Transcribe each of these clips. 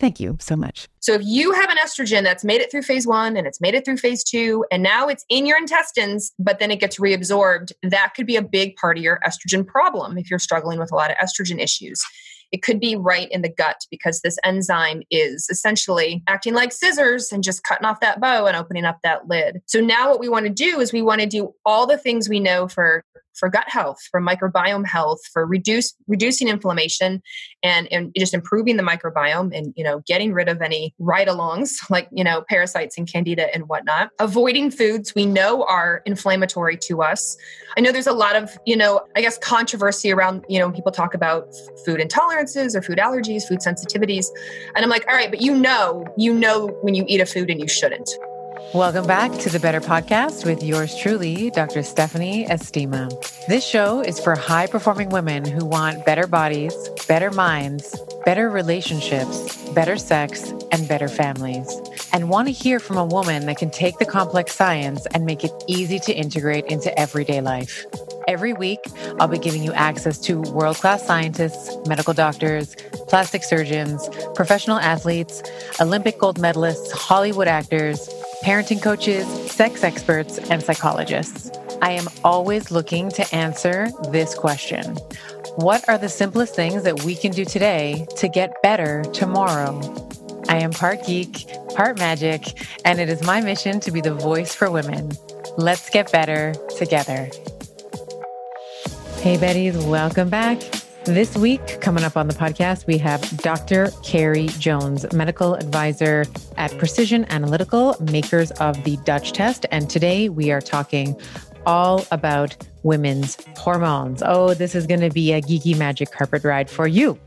Thank you so much. So, if you have an estrogen that's made it through phase one and it's made it through phase two, and now it's in your intestines, but then it gets reabsorbed, that could be a big part of your estrogen problem if you're struggling with a lot of estrogen issues. It could be right in the gut because this enzyme is essentially acting like scissors and just cutting off that bow and opening up that lid. So now what we want to do is we want to do all the things we know for for gut health, for microbiome health, for reduce reducing inflammation and, and just improving the microbiome and you know getting rid of any ride-alongs like you know parasites and candida and whatnot. Avoiding foods we know are inflammatory to us. I know there's a lot of you know I guess controversy around you know people talk about food intolerances or food allergies, food sensitivities, and I'm like, all right, but you know you know when you eat a food and you shouldn't. Welcome back to the Better Podcast with yours truly, Dr. Stephanie Estima. This show is for high performing women who want better bodies, better minds, better relationships, better sex, and better families, and want to hear from a woman that can take the complex science and make it easy to integrate into everyday life. Every week, I'll be giving you access to world class scientists, medical doctors, plastic surgeons, professional athletes, Olympic gold medalists, Hollywood actors parenting coaches, sex experts, and psychologists. I am always looking to answer this question What are the simplest things that we can do today to get better tomorrow? I am part geek, part magic, and it is my mission to be the voice for women. Let's get better together. Hey, Betties, welcome back. This week, coming up on the podcast, we have Dr. Carrie Jones, medical advisor at Precision Analytical, makers of the Dutch test. And today we are talking all about women's hormones. Oh, this is going to be a geeky magic carpet ride for you.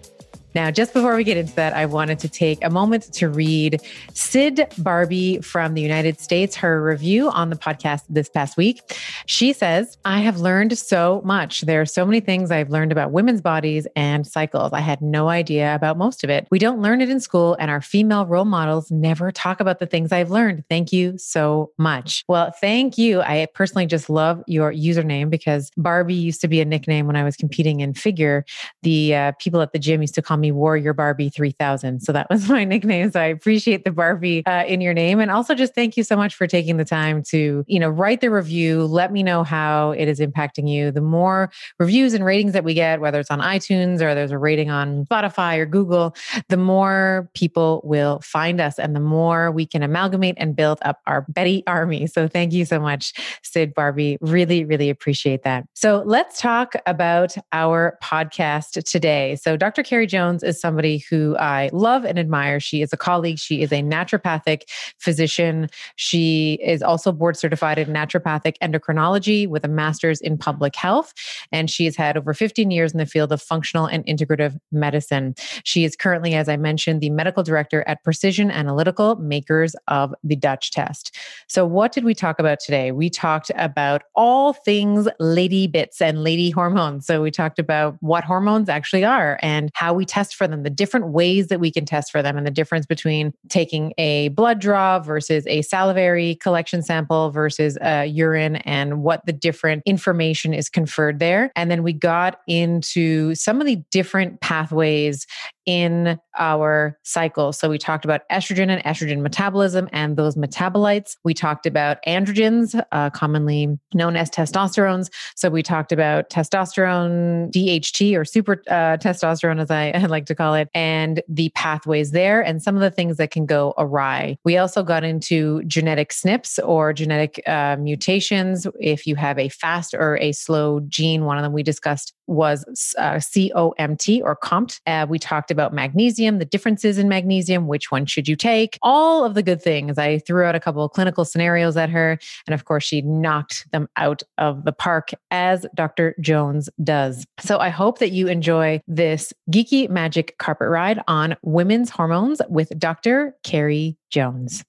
Now, just before we get into that, I wanted to take a moment to read Sid Barbie from the United States, her review on the podcast this past week. She says, I have learned so much. There are so many things I've learned about women's bodies and cycles. I had no idea about most of it. We don't learn it in school, and our female role models never talk about the things I've learned. Thank you so much. Well, thank you. I personally just love your username because Barbie used to be a nickname when I was competing in figure. The uh, people at the gym used to call me me Warrior Barbie 3000. So that was my nickname. So I appreciate the Barbie uh, in your name. And also just thank you so much for taking the time to, you know, write the review. Let me know how it is impacting you. The more reviews and ratings that we get, whether it's on iTunes or there's a rating on Spotify or Google, the more people will find us and the more we can amalgamate and build up our Betty army. So thank you so much, Sid Barbie. Really, really appreciate that. So let's talk about our podcast today. So Dr. Carrie Jones Jones is somebody who I love and admire. She is a colleague. She is a naturopathic physician. She is also board certified in naturopathic endocrinology with a master's in public health. And she has had over 15 years in the field of functional and integrative medicine. She is currently, as I mentioned, the medical director at Precision Analytical, makers of the Dutch test. So, what did we talk about today? We talked about all things lady bits and lady hormones. So, we talked about what hormones actually are and how we test test for them, the different ways that we can test for them, and the difference between taking a blood draw versus a salivary collection sample versus a urine and what the different information is conferred there. And then we got into some of the different pathways in our cycle. So we talked about estrogen and estrogen metabolism and those metabolites. We talked about androgens, uh, commonly known as testosterones. So we talked about testosterone, DHT, or super uh, testosterone, as I, like to call it, and the pathways there and some of the things that can go awry. We also got into genetic SNPs or genetic uh, mutations. If you have a fast or a slow gene, one of them we discussed was uh, COMT or COMT. Uh, we talked about magnesium, the differences in magnesium, which one should you take, all of the good things. I threw out a couple of clinical scenarios at her. And of course, she knocked them out of the park as Dr. Jones does. So I hope that you enjoy this geeky magic carpet ride on women's hormones with Dr. Carrie Jones.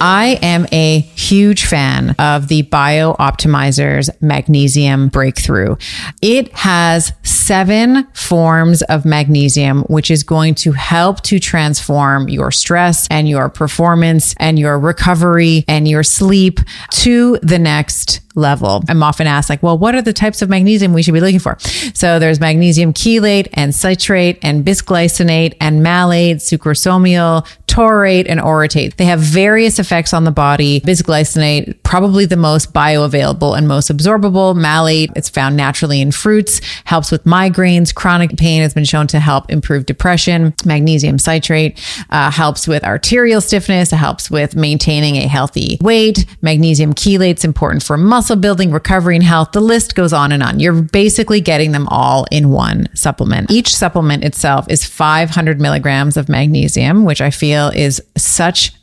I am a huge fan of the BiOptimizers Magnesium Breakthrough. It has seven forms of magnesium, which is going to help to transform your stress and your performance and your recovery and your sleep to the next level. I'm often asked, like, well, what are the types of magnesium we should be looking for? So there's magnesium chelate and citrate and bisglycinate and malate, sucrosomial, taurate, and orotate. They have various effects on the body. Bisglycinate, probably the most bioavailable and most absorbable. Malate, it's found naturally in fruits, helps with migraines, chronic pain has been shown to help improve depression. Magnesium citrate uh, helps with arterial stiffness, it helps with maintaining a healthy weight. Magnesium chelate's important for muscle muscle building, recovery, and health. The list goes on and on. You're basically getting them all in one supplement. Each supplement itself is 500 milligrams of magnesium, which I feel is such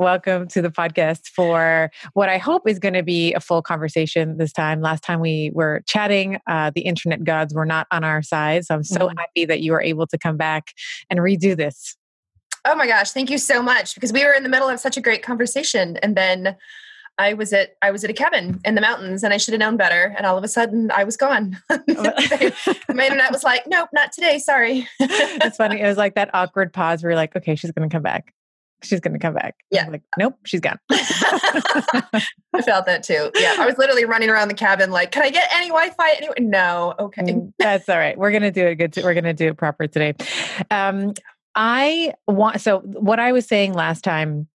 Welcome to the podcast for what I hope is going to be a full conversation this time. Last time we were chatting, uh, the internet gods were not on our side. So I'm so mm happy that you were able to come back and redo this. Oh my gosh, thank you so much because we were in the middle of such a great conversation and then I was at I was at a cabin in the mountains and I should have known better and all of a sudden I was gone. My internet was like, nope, not today, sorry. it's funny. It was like that awkward pause where you're like, okay, she's gonna come back she's going to come back. Yeah. like, nope, she's gone. I felt that too. Yeah. I was literally running around the cabin like, can I get any Wi-Fi anyway? No. Okay. Mm, that's all right. We're going to do it good. We're going to do it proper today. Um, I want, so what I was saying last time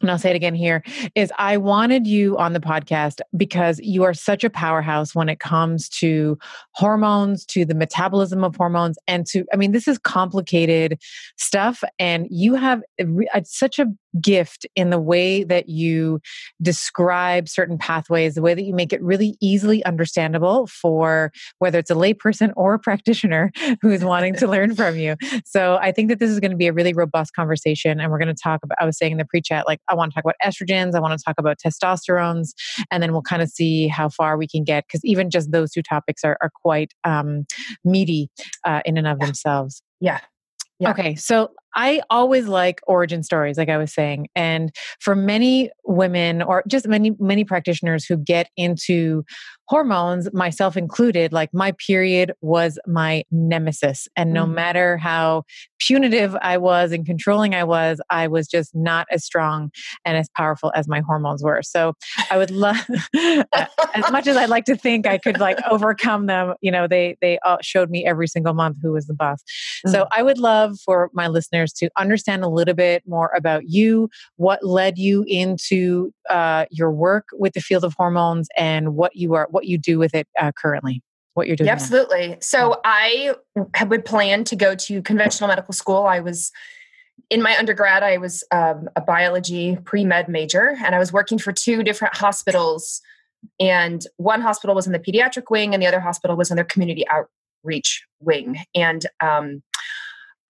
and I'll say it again here is I wanted you on the podcast because you are such a powerhouse when it comes to hormones, to the metabolism of hormones, and to, I mean, this is complicated stuff. And you have such a gift in the way that you describe certain pathways, the way that you make it really easily understandable for whether it's a layperson or a practitioner who is wanting to learn from you. So I think that this is going to be a really robust conversation. And we're going to talk about, I was saying in the pre chat, like, I want to talk about estrogens, I want to talk about testosterones, and then we'll kind of see how far we can get because even just those two topics are, are quite um, meaty uh, in and of yeah. themselves. Yeah. Yeah. Okay, so I always like origin stories, like I was saying. And for many women, or just many, many practitioners who get into hormones, myself included, like my period was my nemesis. And no mm. matter how punitive I was and controlling I was, I was just not as strong and as powerful as my hormones were. So I would love, as much as I'd like to think I could like overcome them, you know, they, they showed me every single month who was the boss. Mm. So I would love for my listeners to understand a little bit more about you, what led you into uh, your work with the field of hormones and what you are, what you do with it uh, currently what you're doing yeah, absolutely. So i would plan to go to conventional medical school. I was in my undergrad i was um, a biology pre-med major and i was working for two different hospitals and one hospital was in the pediatric wing and the other hospital was in their community outreach wing. And um,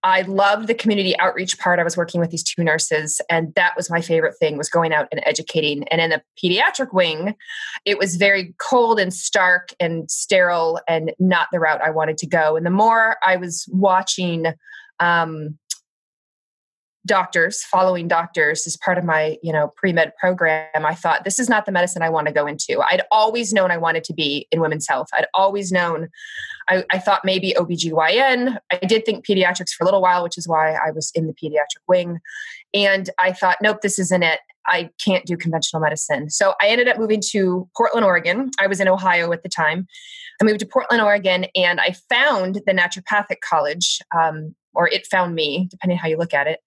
I loved the community outreach part. I was working with these two nurses, and that was my favorite thing was going out and educating. And in the pediatric wing, it was very cold and stark and sterile and not the route I wanted to go. And the more I was watching um, doctors following doctors as part of my you know pre-med program i thought this is not the medicine i want to go into. I'd always known i wanted to be in women's health. I'd always known i, I thought maybe obgyn i did think pediatrics for a little while which is why i was in the pediatric wing. And i thought nope this isn't it. I can't do conventional medicine. So i ended up moving to portland oregon. I was in ohio at the time. I moved to Portland, Oregon, and I found the naturopathic college um, or it found me, depending how you look at it.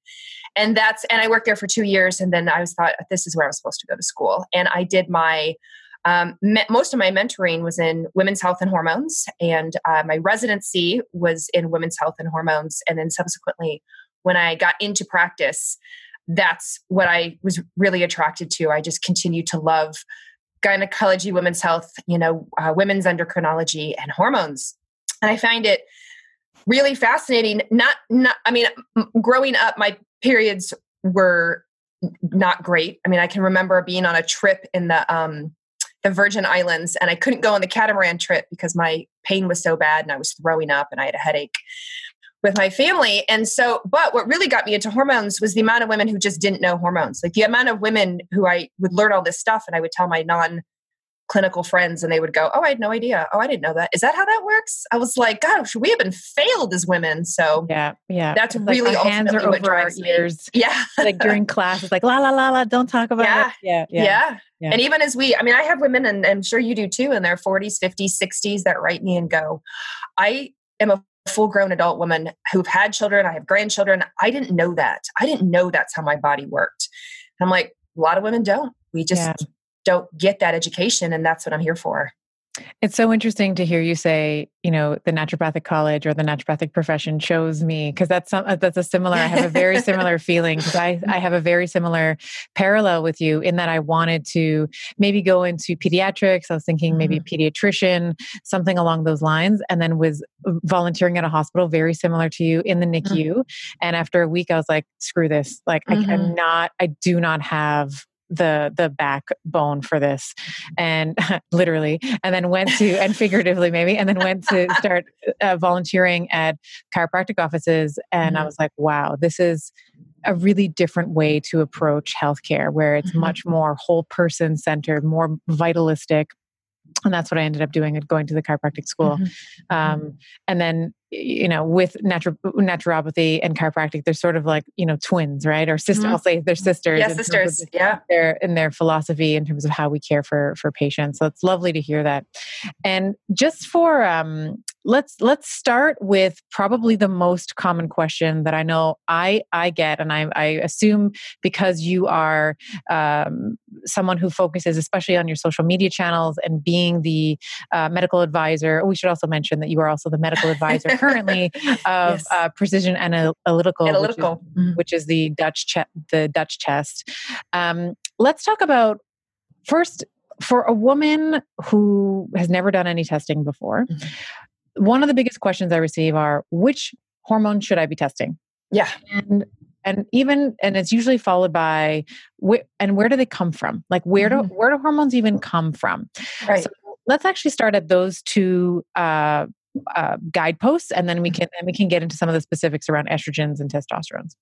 And that's and I worked there for two years, and then I was thought this is where I was supposed to go to school. And I did my um, me- most of my mentoring was in women's health and hormones, and uh, my residency was in women's health and hormones. And then subsequently, when I got into practice, that's what I was really attracted to. I just continued to love gynecology, women's health, you know, uh, women's endocrinology, and hormones. And I find it really fascinating. Not, not, I mean, growing up, my periods were not great. I mean, I can remember being on a trip in the, um, the Virgin Islands and I couldn't go on the catamaran trip because my pain was so bad and I was throwing up and I had a headache with my family. And so, but what really got me into hormones was the amount of women who just didn't know hormones. Like the amount of women who I would learn all this stuff and I would tell my non clinical friends and they would go, Oh, I had no idea. Oh, I didn't know that. Is that how that works? I was like, Gosh, we have been failed as women. So yeah, yeah. That's it's really like hands are over our ears. Me. Yeah. like during class, it's like la la la la, don't talk about yeah. it. Yeah, yeah. Yeah. Yeah. And even as we, I mean, I have women, and I'm sure you do too, in their 40s, 50s, 60s that write me and go, I am a full grown adult woman who've had children. I have grandchildren. I didn't know that. I didn't know that's how my body worked. And I'm like, a lot of women don't. We just yeah don't get that education and that's what i'm here for it's so interesting to hear you say, you know, the naturopathic college or the naturopathic profession chose me because that's some, uh, that's a similar. I have a very similar feeling because I I have a very similar parallel with you in that I wanted to maybe go into pediatrics. I was thinking maybe mm-hmm. pediatrician, something along those lines, and then was volunteering at a hospital very similar to you in the NICU. Mm-hmm. And after a week, I was like, screw this! Like mm-hmm. I, I'm not. I do not have the the backbone for this and literally and then went to and figuratively maybe and then went to start uh, volunteering at chiropractic offices and mm-hmm. i was like wow this is a really different way to approach healthcare where it's mm-hmm. much more whole person centered more vitalistic and that's what I ended up doing and going to the chiropractic school. Mm-hmm. Um, mm-hmm. and then, you know, with natu- naturopathy and chiropractic, they're sort of like, you know, twins, right? Or sister, mm-hmm. I'll say they're sisters. Yeah, sisters. Yeah. Their, in their philosophy in terms of how we care for, for patients. So it's lovely to hear that. And just for, um, let's let's start with probably the most common question that I know I I get, and I, I assume because you are um, someone who focuses especially on your social media channels and being the uh, medical advisor. We should also mention that you are also the medical advisor currently of yes. uh, Precision Analytical, Analytical. Which, is, mm-hmm. which is the Dutch che- the Dutch test. Um, let's talk about first for a woman who has never done any testing before. Mm-hmm one of the biggest questions I receive are which hormone should I be testing? Yeah. And and even and it's usually followed by wh- and where do they come from? Like where mm-hmm. do where do hormones even come from? Right. So let's actually start at those two uh uh, guideposts, and then we can and we can get into some of the specifics around estrogens and testosterones.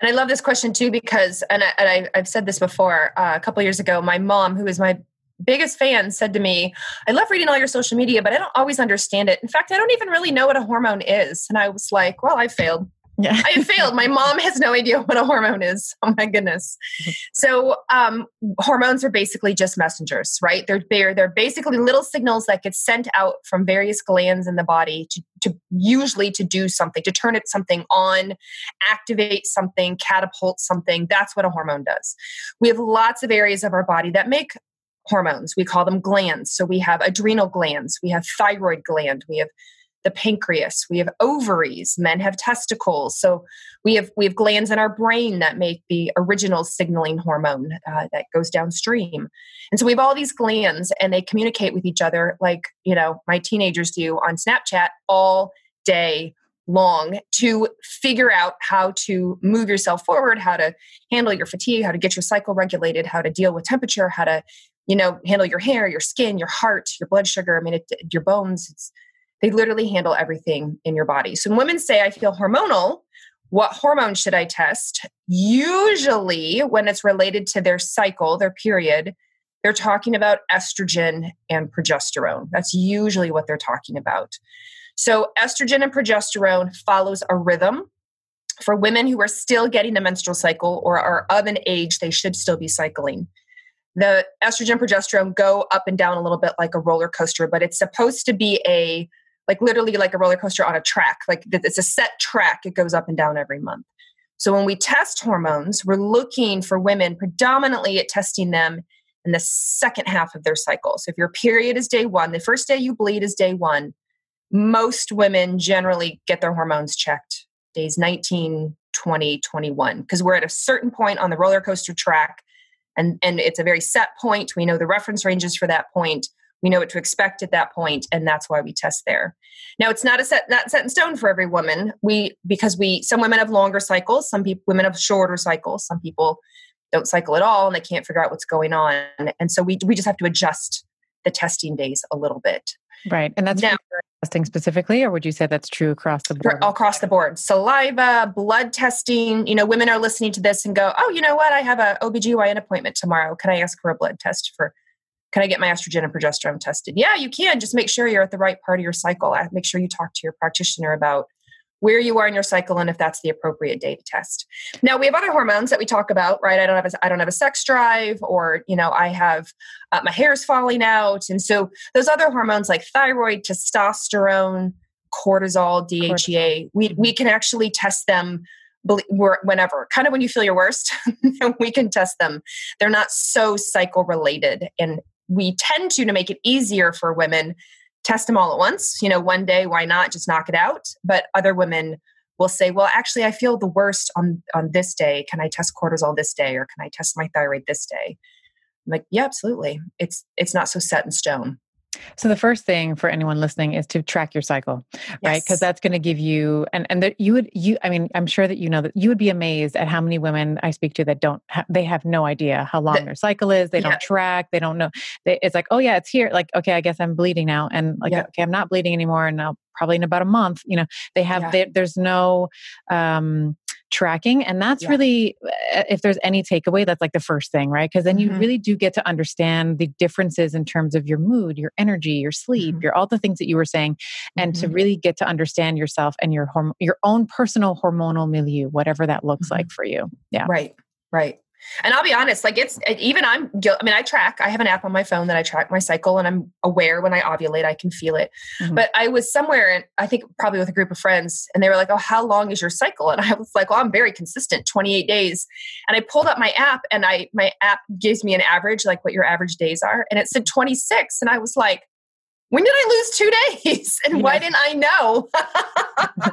And I love this question too because, and, I, and I, have said this before. Uh, a couple years ago, my mom, who is my biggest fan, said to me, "I love reading all your social media, but I don't always understand it. In fact, I don't even really know what a hormone is." And I was like, "Well, I failed." Yeah. I have failed. My mom has no idea what a hormone is. Oh my goodness. So um, hormones are basically just messengers, right? They're, they're they're basically little signals that get sent out from various glands in the body to, to usually to do something, to turn it something on, activate something, catapult something. That's what a hormone does. We have lots of areas of our body that make hormones. We call them glands. So we have adrenal glands, we have thyroid gland, we have the pancreas we have ovaries men have testicles. So we have we have glands in our brain that make the original signaling hormone uh, that goes downstream. And so we have all these glands and they communicate with each other like you know my teenagers do on snapchat all day long to figure out how to move yourself forward how to handle your fatigue how to get your cycle regulated how to deal with temperature how to you know handle your hair your skin your heart your blood sugar. I mean it, your bones it's they literally handle everything in your body. So when women say, I feel hormonal, what hormone should I test? Usually, when it's related to their cycle, their period, they're talking about estrogen and progesterone. That's usually what they're talking about. So, estrogen and progesterone follows a rhythm. For women who are still getting a menstrual cycle or are of an age they should still be cycling, the estrogen progesterone go up and down a little bit like a roller coaster, but it's supposed to be a like literally like a roller coaster on a track. Like it's a set track, it goes up and down every month. So when we test hormones, we're looking for women predominantly at testing them in the second half of their cycle. So if your period is day one, the first day you bleed is day one. Most women generally get their hormones checked days 19, 20, 21, because we're at a certain point on the roller coaster track and, and it's a very set point. We know the reference ranges for that point we know what to expect at that point and that's why we test there. Now it's not a set not set in stone for every woman. We because we some women have longer cycles some people women have shorter cycles. Some people don't cycle at all and they can't figure out what's going on. And so we, we just have to adjust the testing days a little bit. Right and that's now, testing specifically or would you say that's true across the board? across the board. Saliva blood testing you know women are listening to this and go oh you know what? I have a obgyn appointment tomorrow. Can i ask for a blood test for can I get my estrogen and progesterone tested? Yeah, you can. Just make sure you're at the right part of your cycle. Make sure you talk to your practitioner about where you are in your cycle and if that's the appropriate day to test. Now we have other hormones that we talk about, right? I don't have a, I don't have a sex drive, or you know, I have uh, my hair is falling out, and so those other hormones like thyroid, testosterone, cortisol, DHEA, we we can actually test them whenever kind of when you feel your worst we can test them they're not so cycle related and we tend to to make it easier for women test them all at once. You know one day why not? Just knock it out. But other women will say well actually i feel the worst on on this day. Can i test cortisol this day or can i test my thyroid this day? I'm like yeah absolutely. It's it's not so set in stone so the first thing for anyone listening is to track your cycle, yes. right? Because that's going to give you and and that you would you I mean I'm sure that you know that you would be amazed at how many women I speak to that don't ha- they have no idea how long the, their cycle is. They yeah. don't track. They don't know. They, it's like oh yeah, it's here. Like okay, I guess I'm bleeding now, and like yeah. okay, I'm not bleeding anymore, and I'll probably in about a month. You know, they have yeah. they, there's no um tracking and that's yeah. really uh, if there's any takeaway that's like the first thing right because then you mm-hmm. really do get to understand the differences in terms of your mood your energy your sleep mm-hmm. your all the things that you were saying and mm-hmm. to really get to understand yourself and your horm- your own personal hormonal milieu whatever that looks like mm-hmm. for you yeah right right and I'll be honest, like it's even I'm, I mean, I track, I have an app on my phone that I track my cycle and I'm aware when I ovulate, I can feel it. Mm-hmm. But I was somewhere and I think probably with a group of friends and they were like, Oh, how long is your cycle? And I was like, Well, I'm very consistent, 28 days. And I pulled up my app and I, my app gives me an average, like what your average days are. And it said 26. And I was like, when did I lose two days? And yeah. why didn't I know?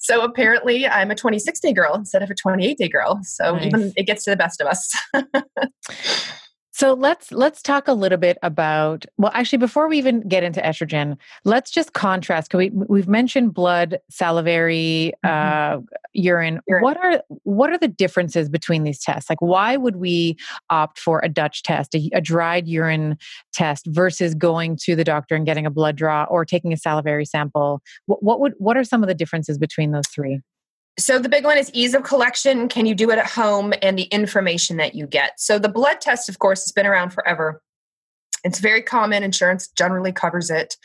so apparently I'm a 26 day girl instead of a 28 day girl. So nice. even it gets to the best of us. So let's let's talk a little bit about well actually before we even get into estrogen, let's just contrast. We we've mentioned blood, salivary, mm-hmm. uh, urine. urine. What are what are the differences between these tests? Like why would we opt for a Dutch test, a, a dried urine test versus going to the doctor and getting a blood draw or taking a salivary sample? What, what would what are some of the differences between those three? So the big one is ease of collection. Can you do it at home and the information that you get? So the blood test, of course, has been around forever. It's very common. Insurance generally covers it.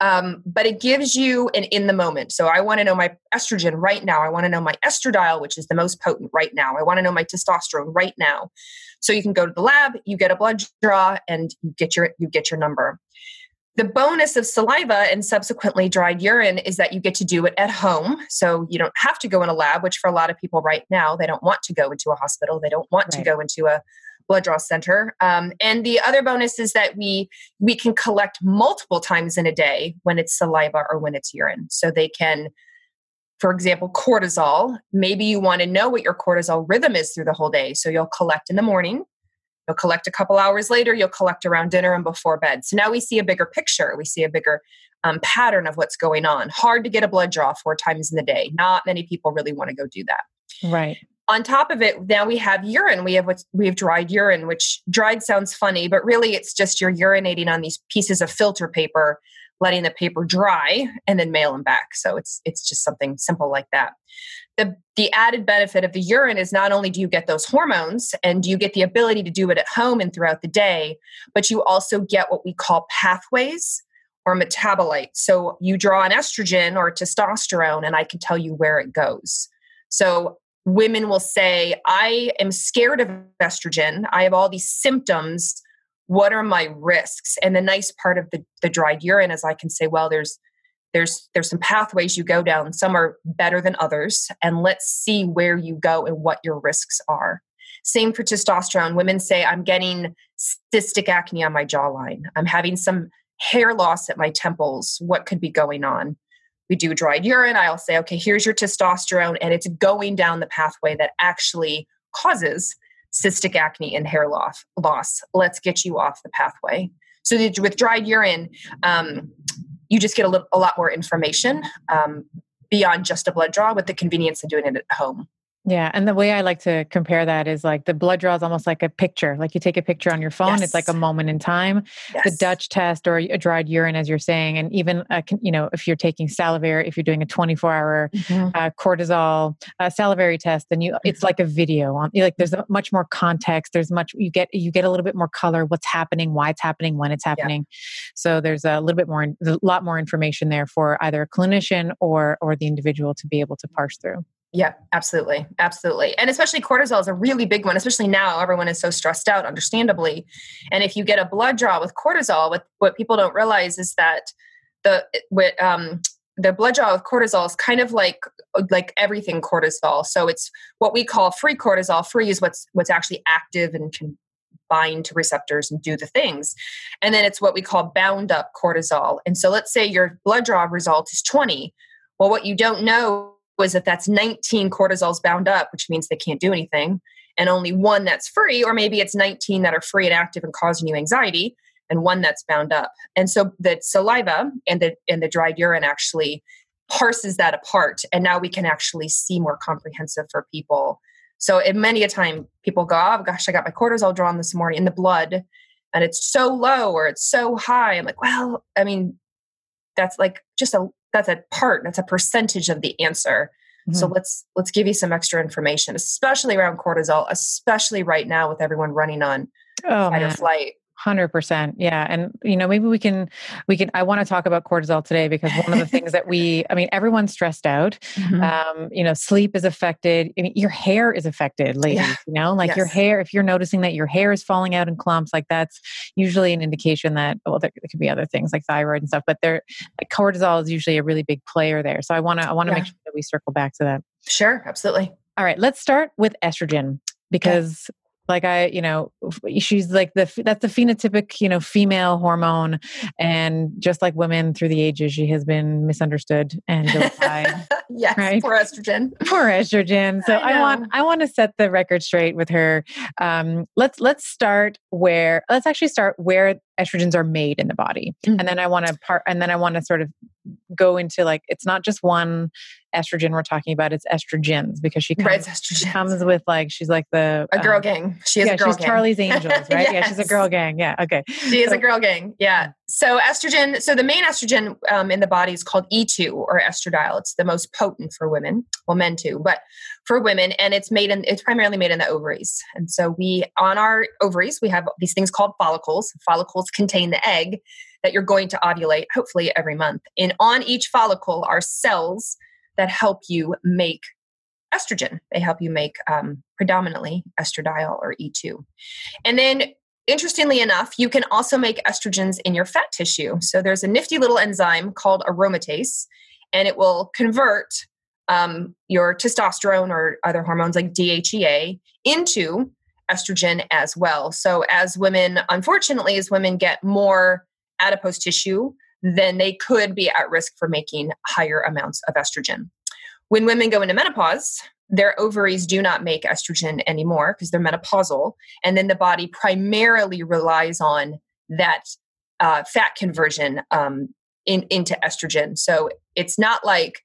Um, but it gives you an in the moment. So I want to know my estrogen right now. I want to know my estradiol, which is the most potent right now. I want to know my testosterone right now. So you can go to the lab, you get a blood draw, and you get your you get your number. The bonus of saliva and subsequently dried urine is that you get to do it at home. So you don't have to go in a lab, which for a lot of people right now, they don't want to go into a hospital. They don't want right. to go into a blood draw center. Um, and the other bonus is that we we can collect multiple times in a day when it's saliva or when it's urine. So they can, for example, cortisol. Maybe you want to know what your cortisol rhythm is through the whole day. So you'll collect in the morning You'll collect a couple hours later, you'll collect around dinner and before bed. So now we see a bigger picture. We see a bigger um, pattern of what's going on. Hard to get a blood draw four times in the day. Not many people really want to go do that. Right. On top of it, now we have urine. We have what we have dried urine, which dried sounds funny, but really it's just you're urinating on these pieces of filter paper, letting the paper dry, and then mail them back. So it's it's just something simple like that the, the added benefit of the urine is not only do you get those hormones and you get the ability to do it at home and throughout the day, but you also get what we call pathways or metabolites. So you draw an estrogen or testosterone, and I can tell you where it goes. So women will say, I am scared of estrogen. I have all these symptoms. What are my risks? And the nice part of the, the dried urine is I can say, well, there's there's there's some pathways you go down. Some are better than others and let's see where you go and what your risks are. Same for testosterone. Women say i'm getting cystic acne on my jawline. I'm having some hair loss at my temples. What could be going on? We do dried urine. I'll say okay here's your testosterone and it's going down the pathway that actually causes cystic acne and hair loss loss let's get you off the pathway so with dried urine um, you just get a, little, a lot more information um, beyond just a blood draw with the convenience of doing it at home. Yeah. And the way I like to compare that is like the blood draw is almost like a picture. Like you take a picture on your phone, yes. it's like a moment in time. Yes. The Dutch test or a dried urine, as you're saying, and even, a, you know, if you're taking salivary, if you're doing a 24 hour mm-hmm. uh, cortisol uh, salivary test, then you, mm-hmm. it's like a video on, like there's a, much more context. There's much, you get, you get a little bit more color, what's happening, why it's happening, when it's happening. Yeah. So there's a little bit more, a lot more information there for either a clinician or, or the individual to be able to parse through. Yeah, absolutely. Absolutely. And especially cortisol is a really big one, especially now everyone is so stressed out, understandably. And if you get a blood draw with cortisol, what, what people don't realize is that the with, um, the blood draw with cortisol is kind of like like everything cortisol. So it's what we call free cortisol. Free is what's what's actually active and can bind to receptors and do the things. And then it's what we call bound up cortisol. And so let's say your blood draw result is 20. Well, what you don't know was that that's 19 cortisols bound up, which means they can't do anything, and only one that's free, or maybe it's 19 that are free and active and causing you anxiety, and one that's bound up. And so the saliva and the and the dried urine actually parses that apart, and now we can actually see more comprehensive for people. So many a time people go, oh gosh, I got my cortisol drawn this morning in the blood, and it's so low or it's so high. I'm like, well, I mean, that's like just a that's a part that's a percentage of the answer mm-hmm. so let's let's give you some extra information especially around cortisol especially right now with everyone running on oh, fight man. or flight Hundred percent, yeah, and you know maybe we can we can. I want to talk about cortisol today because one of the things that we, I mean, everyone's stressed out. Mm-hmm. Um, you know, sleep is affected. I mean, your hair is affected, ladies. Yeah. You know, like yes. your hair. If you're noticing that your hair is falling out in clumps, like that's usually an indication that well, there, there could be other things like thyroid and stuff, but there, like cortisol is usually a really big player there. So I want to I want to yeah. make sure that we circle back to that. Sure, absolutely. All right, let's start with estrogen because like I, you know, she's like the that's the phenotypic, you know, female hormone, and just like women through the ages, she has been misunderstood and vilified. yes, right? poor estrogen. Poor estrogen. So I, I, want I want to set the record straight with her. Um, let's let's start where let's actually start where estrogens are made in the body, mm-hmm. and then I want to part, and then I want to sort of go into like it's not just one estrogen we're talking about it's estrogens because she comes, right, she comes with like she's like the a girl um, gang. She is yeah, a girl she's gang. charlie's angels right? Yes. yeah she's a girl gang yeah okay. She is so, a girl gang yeah. So estrogen so the main estrogen um, in the body is called e2 or estradiol. It's the most potent for women well men too but for women and it's made in it's primarily made in the ovaries. And so we on our ovaries we have these things called follicles. Follicles contain the egg that you're going to ovulate hopefully every month. And on each follicle are cells that help you make estrogen. They help you make um, predominantly estradiol or E2. And then, interestingly enough, you can also make estrogens in your fat tissue. So there's a nifty little enzyme called aromatase, and it will convert um, your testosterone or other hormones like DHEA into estrogen as well. So as women, unfortunately, as women get more adipose tissue, then they could be at risk for making higher amounts of estrogen. When women go into menopause, their ovaries do not make estrogen anymore because they're menopausal. And then the body primarily relies on that uh, fat conversion um, in, into estrogen. So it's not like,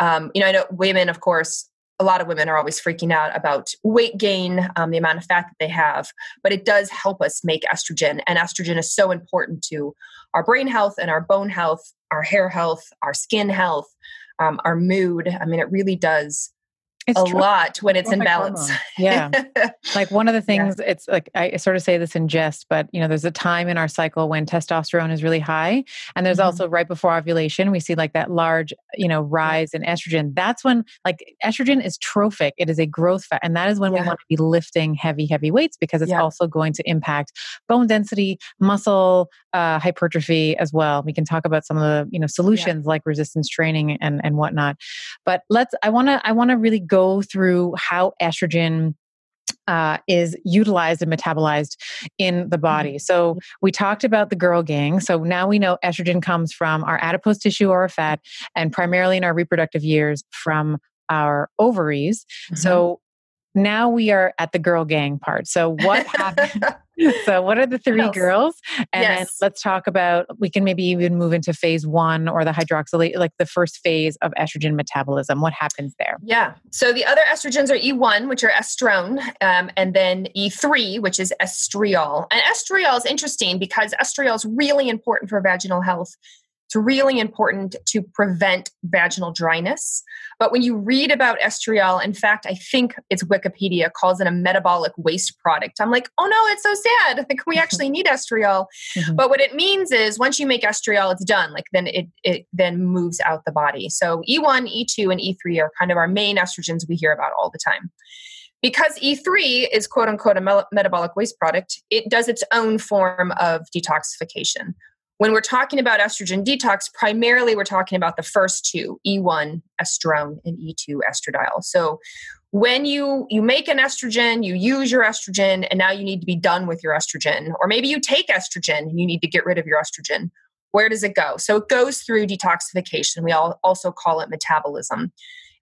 um, you know, I know women, of course, a lot of women are always freaking out about weight gain, um, the amount of fat that they have, but it does help us make estrogen. And estrogen is so important to our brain health and our bone health, our hair health, our skin health, um, our mood. I mean, it really does it's a true. lot when it's in balance. Yeah. like one of the things yeah. it's like I sort of say this in jest, but you know, there's a time in our cycle when testosterone is really high. And there's mm-hmm. also right before ovulation, we see like that large, you know, rise in estrogen. That's when like estrogen is trophic. It is a growth fat. And that is when yeah. we want to be lifting heavy, heavy weights because it's yeah. also going to impact bone density, muscle, uh, hypertrophy as well. We can talk about some of the, you know, solutions like resistance training and, and whatnot. But let's I wanna I wanna really go go through how estrogen uh, is utilized and metabolized in the body. Mm-hmm. So we talked about the girl gang. So now we know estrogen comes from our adipose tissue or our fat, and primarily in our reproductive years from our ovaries. Mm-hmm. So now we are at the girl gang part. So what happened? so what are the three girls? And yes. then let's talk about we can maybe even move into phase one or the hydroxylate, like the first phase of estrogen metabolism. What happens there? Yeah. So the other estrogens are E1, which are estrone, um, and then E3, which is estriol. And estriol is interesting because estriol is really important for vaginal health it's really important to prevent vaginal dryness. But when you read about estriol, in fact, I think it's Wikipedia calls it a metabolic waste product. I'm like, oh no, it's so sad. Like we actually need estriol. Mm-hmm. But what it means is once you make estriol, it's done. Like then it it then moves out the body. So E1, E2, and E3 are kind of our main estrogens we hear about all the time. Because E3 is quote unquote a metabolic waste product, it does its own form of detoxification when we're talking about estrogen detox, primarily we're talking about the first two, E1 estrone and E2 estradiol. So when you you make an estrogen, you use your estrogen and now you need to be done with your estrogen or maybe you take estrogen and you need to get rid of your estrogen. Where does it go? So it goes through detoxification. We all also call it metabolism.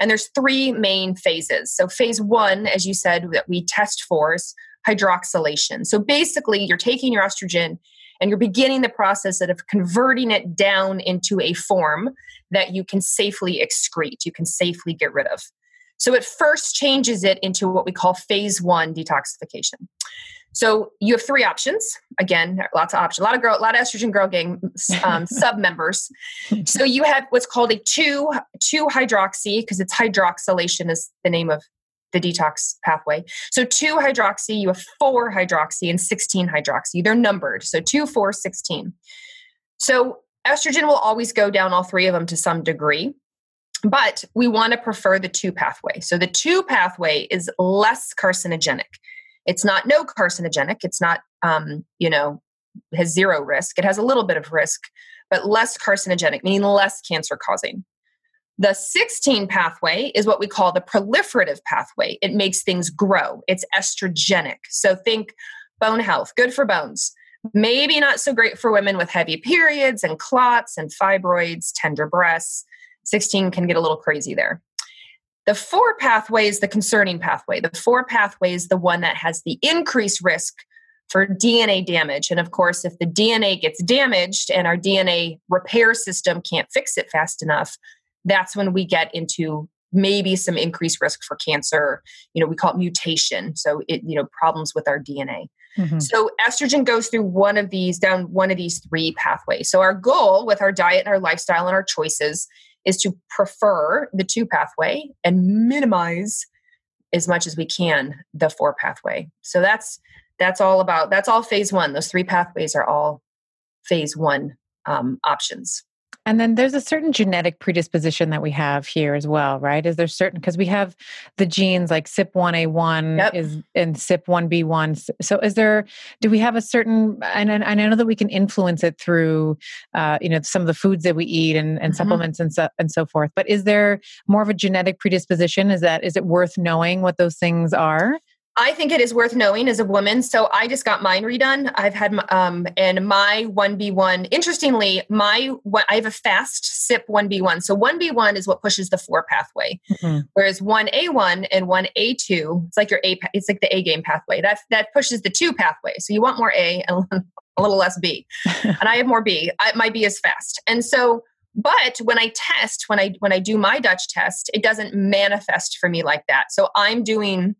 And there's three main phases. So phase 1 as you said that we test for is hydroxylation. So basically you're taking your estrogen and you're beginning the process of converting it down into a form that you can safely excrete, you can safely get rid of. So it first changes it into what we call phase one detoxification. So you have three options. Again, lots of options. A lot of girl, a lot of estrogen girl gang um, sub members. So you have what's called a two two hydroxy because it's hydroxylation is the name of the detox pathway. So 2 hydroxy, you have 4 hydroxy and 16 hydroxy. They're numbered. So 2, 4, 16. So estrogen will always go down all three of them to some degree. But we want to prefer the 2 pathway. So the 2 pathway is less carcinogenic. It's not no carcinogenic. It's not, um, you know, has zero risk. It has a little bit of risk, but less carcinogenic, meaning less cancer causing. The 16 pathway is what we call the proliferative pathway. It makes things grow. It's estrogenic. So think bone health, good for bones. Maybe not so great for women with heavy periods and clots and fibroids, tender breasts. 16 can get a little crazy there. The four pathway is the concerning pathway. The four pathway is the one that has the increased risk for DNA damage. And of course, if the DNA gets damaged and our DNA repair system can't fix it fast enough, that's when we get into maybe some increased risk for cancer. You know, we call it mutation. So it, you know, problems with our DNA. Mm-hmm. So estrogen goes through one of these down one of these three pathways. So our goal with our diet and our lifestyle and our choices is to prefer the two pathway and minimize as much as we can the four pathway. So that's that's all about that's all phase one. Those three pathways are all phase one um, options. And then there's a certain genetic predisposition that we have here as well, right? Is there certain because we have the genes like CYP1A1 yep. is and CYP1B1. So is there do we have a certain and, and I know that we can influence it through uh, you know some of the foods that we eat and, and mm-hmm. supplements and so and so forth. But is there more of a genetic predisposition? Is that is it worth knowing what those things are? I think it is worth knowing as a woman. So I just got mine redone. I've had um and my 1B1 interestingly my I have a fast CYP1B1. So 1B1 is what pushes the 4 pathway. Mm-hmm. Whereas 1A1 and 1A2 it's like your A it's like the A game pathway. That that pushes the 2 pathway. So you want more A and a little less B. and I have more B. I, my B is fast. And so but when i test when i when i do my dutch test it doesn't manifest for me like that so i'm doing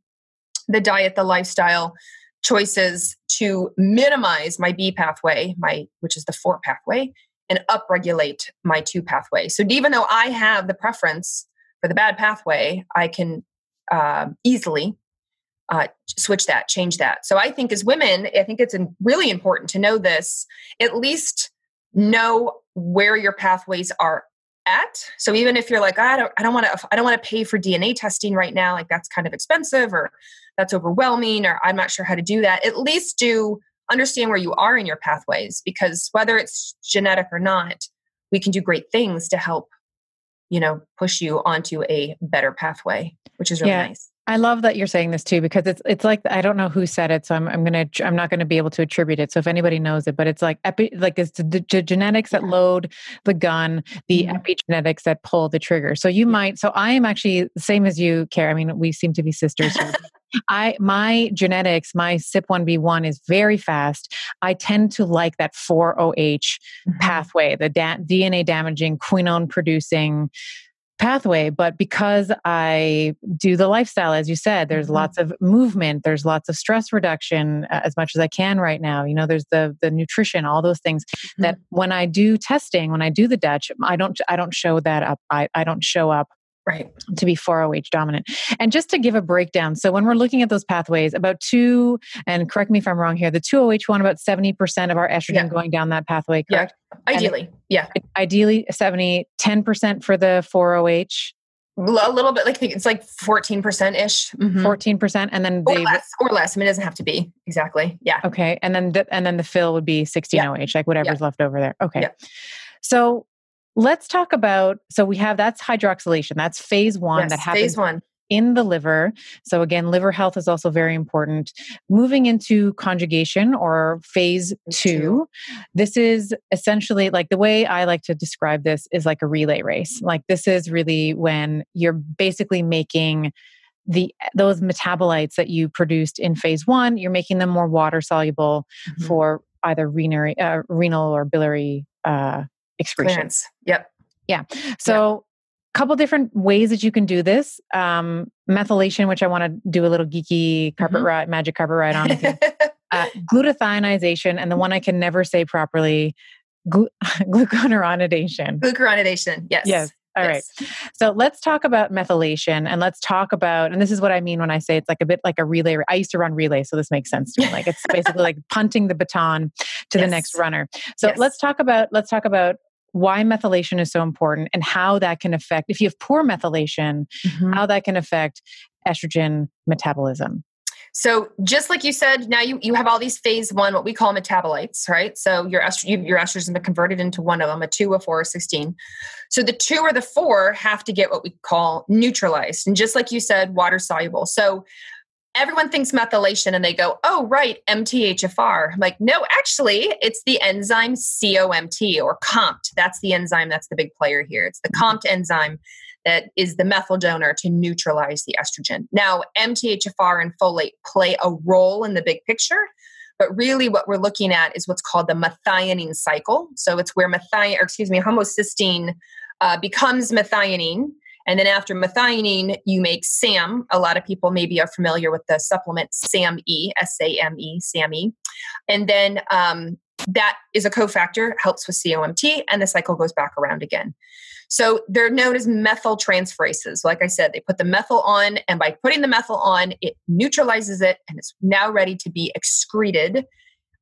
the diet, the lifestyle choices to minimize my B pathway, my which is the four pathway, and upregulate my two pathway. So even though I have the preference for the bad pathway, I can uh, easily uh, switch that, change that. So I think as women, I think it's really important to know this. At least know where your pathways are at. So even if you're like, I don't, I don't want to, I don't want to pay for DNA testing right now, like that's kind of expensive, or that's overwhelming, or I'm not sure how to do that. At least do understand where you are in your pathways, because whether it's genetic or not, we can do great things to help, you know, push you onto a better pathway, which is really yeah. nice. I love that you're saying this too because it's it's like I don't know who said it, so I'm I'm gonna I'm not gonna be able to attribute it. So if anybody knows it, but it's like epi like it's the, the genetics that load the gun, the mm-hmm. epigenetics that pull the trigger. So you might. So I am actually the same as you, Care. I mean, we seem to be sisters. I my genetics, my CYP1B1 is very fast. I tend to like that 4OH mm-hmm. pathway, the da- DNA damaging, quinone producing pathway but because i do the lifestyle as you said there's mm-hmm. lots of movement there's lots of stress reduction uh, as much as i can right now you know there's the the nutrition all those things mm-hmm. that when i do testing when i do the dutch i don't i don't show that up i, I don't show up right. To be 4oh dominant. And just to give a breakdown so when we're looking at those pathways about two and correct me if i'm wrong here the 2oh one about 70% of our estrogen yeah. going down that pathway correct? Yeah. ideally. Yeah. ideally 70 10% for the 4oh a little bit like it's like 14% ish mm-hmm. 14% and then or less or less. I mean it doesn't have to be. Exactly. Yeah. Okay. And then the, and then the fill would be 16oh yeah. like whatever's left over there. Okay. So Let's talk about so we have that's hydroxylation. That's phase one yes, that happens phase one in the liver. So again, liver health is also very important. Moving into conjugation or phase two, this is essentially like the way I like to describe this is like a relay race. Like this is really when you're basically making the those metabolites that you produced in phase one, you're making them more water soluble mm-hmm. for either renal, uh, renal or biliary uh, excretion. Clearance. Yep. Yeah. So yep. couple different ways that you can do this. Um, methylation, which I want to do a little geeky carpet mm-hmm. ride, magic carpet ride on. uh, glutathionization, and the one I can never say properly, glu- glucuronidation. Glucuronidation. Yes. Yes. All yes. right. So let's talk about methylation and let's talk about, and this is what I mean when I say it's like a bit like a relay. I used to run relay, so this makes sense to me. Like it's basically like punting the baton to yes. the next runner. So yes. let's talk about, let's talk about why methylation is so important and how that can affect, if you have poor methylation, mm-hmm. how that can affect estrogen metabolism. So just like you said, now you, you have all these phase one, what we call metabolites, right? So your estrogen, your estrogen been converted into one of them, a two, a four, a 16. So the two or the four have to get what we call neutralized. And just like you said, water soluble. So everyone thinks methylation and they go, oh, right, MTHFR. I'm like, no, actually, it's the enzyme COMT or COMT. That's the enzyme that's the big player here. It's the COMT enzyme that is the methyl donor to neutralize the estrogen. Now, MTHFR and folate play a role in the big picture, but really what we're looking at is what's called the methionine cycle. So it's where methionine, or excuse me, homocysteine uh, becomes methionine. And then after methionine, you make SAM. A lot of people maybe are familiar with the supplement SAMe, S A M E, SAMe. And then um, that is a cofactor, helps with COMT, and the cycle goes back around again. So they're known as methyl transferases. Like I said, they put the methyl on, and by putting the methyl on, it neutralizes it and it's now ready to be excreted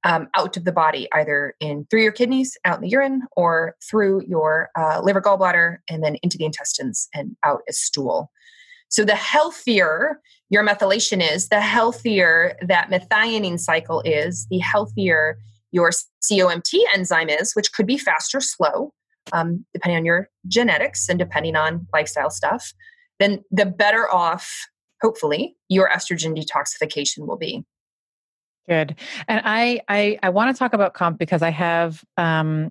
um, out of the body, either in through your kidneys, out in the urine, or through your uh, liver, gallbladder, and then into the intestines and out as stool. So the healthier your methylation is, the healthier that methionine cycle is, the healthier your COMT enzyme is, which could be fast or slow um, depending on your genetics and depending on lifestyle stuff, then the better off, hopefully, your estrogen detoxification will be. Good. And I I, I want to talk about COMT because I have um,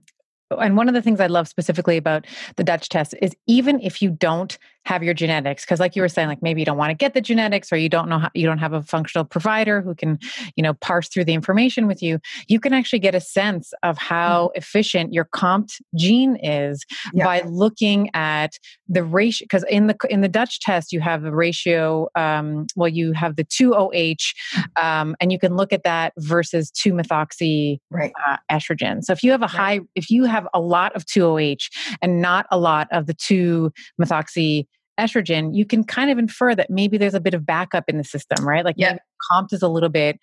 and one of the things I love specifically about the Dutch test is even if you don't have your genetics because like you were saying like maybe you don't want to get the genetics or you don't know how you don't have a functional provider who can you know parse through the information with you you can actually get a sense of how mm-hmm. efficient your COMT gene is yeah. by looking at the ratio because in the in the Dutch test you have a ratio um, well you have the 2OH um, and you can look at that versus 2 methoxy right. uh, estrogen so if you have a right. high if you have a lot of 2OH and not a lot of the 2 methoxy estrogen, you can kind of infer that maybe there's a bit of backup in the system, right? Like yeah. COMT is a little bit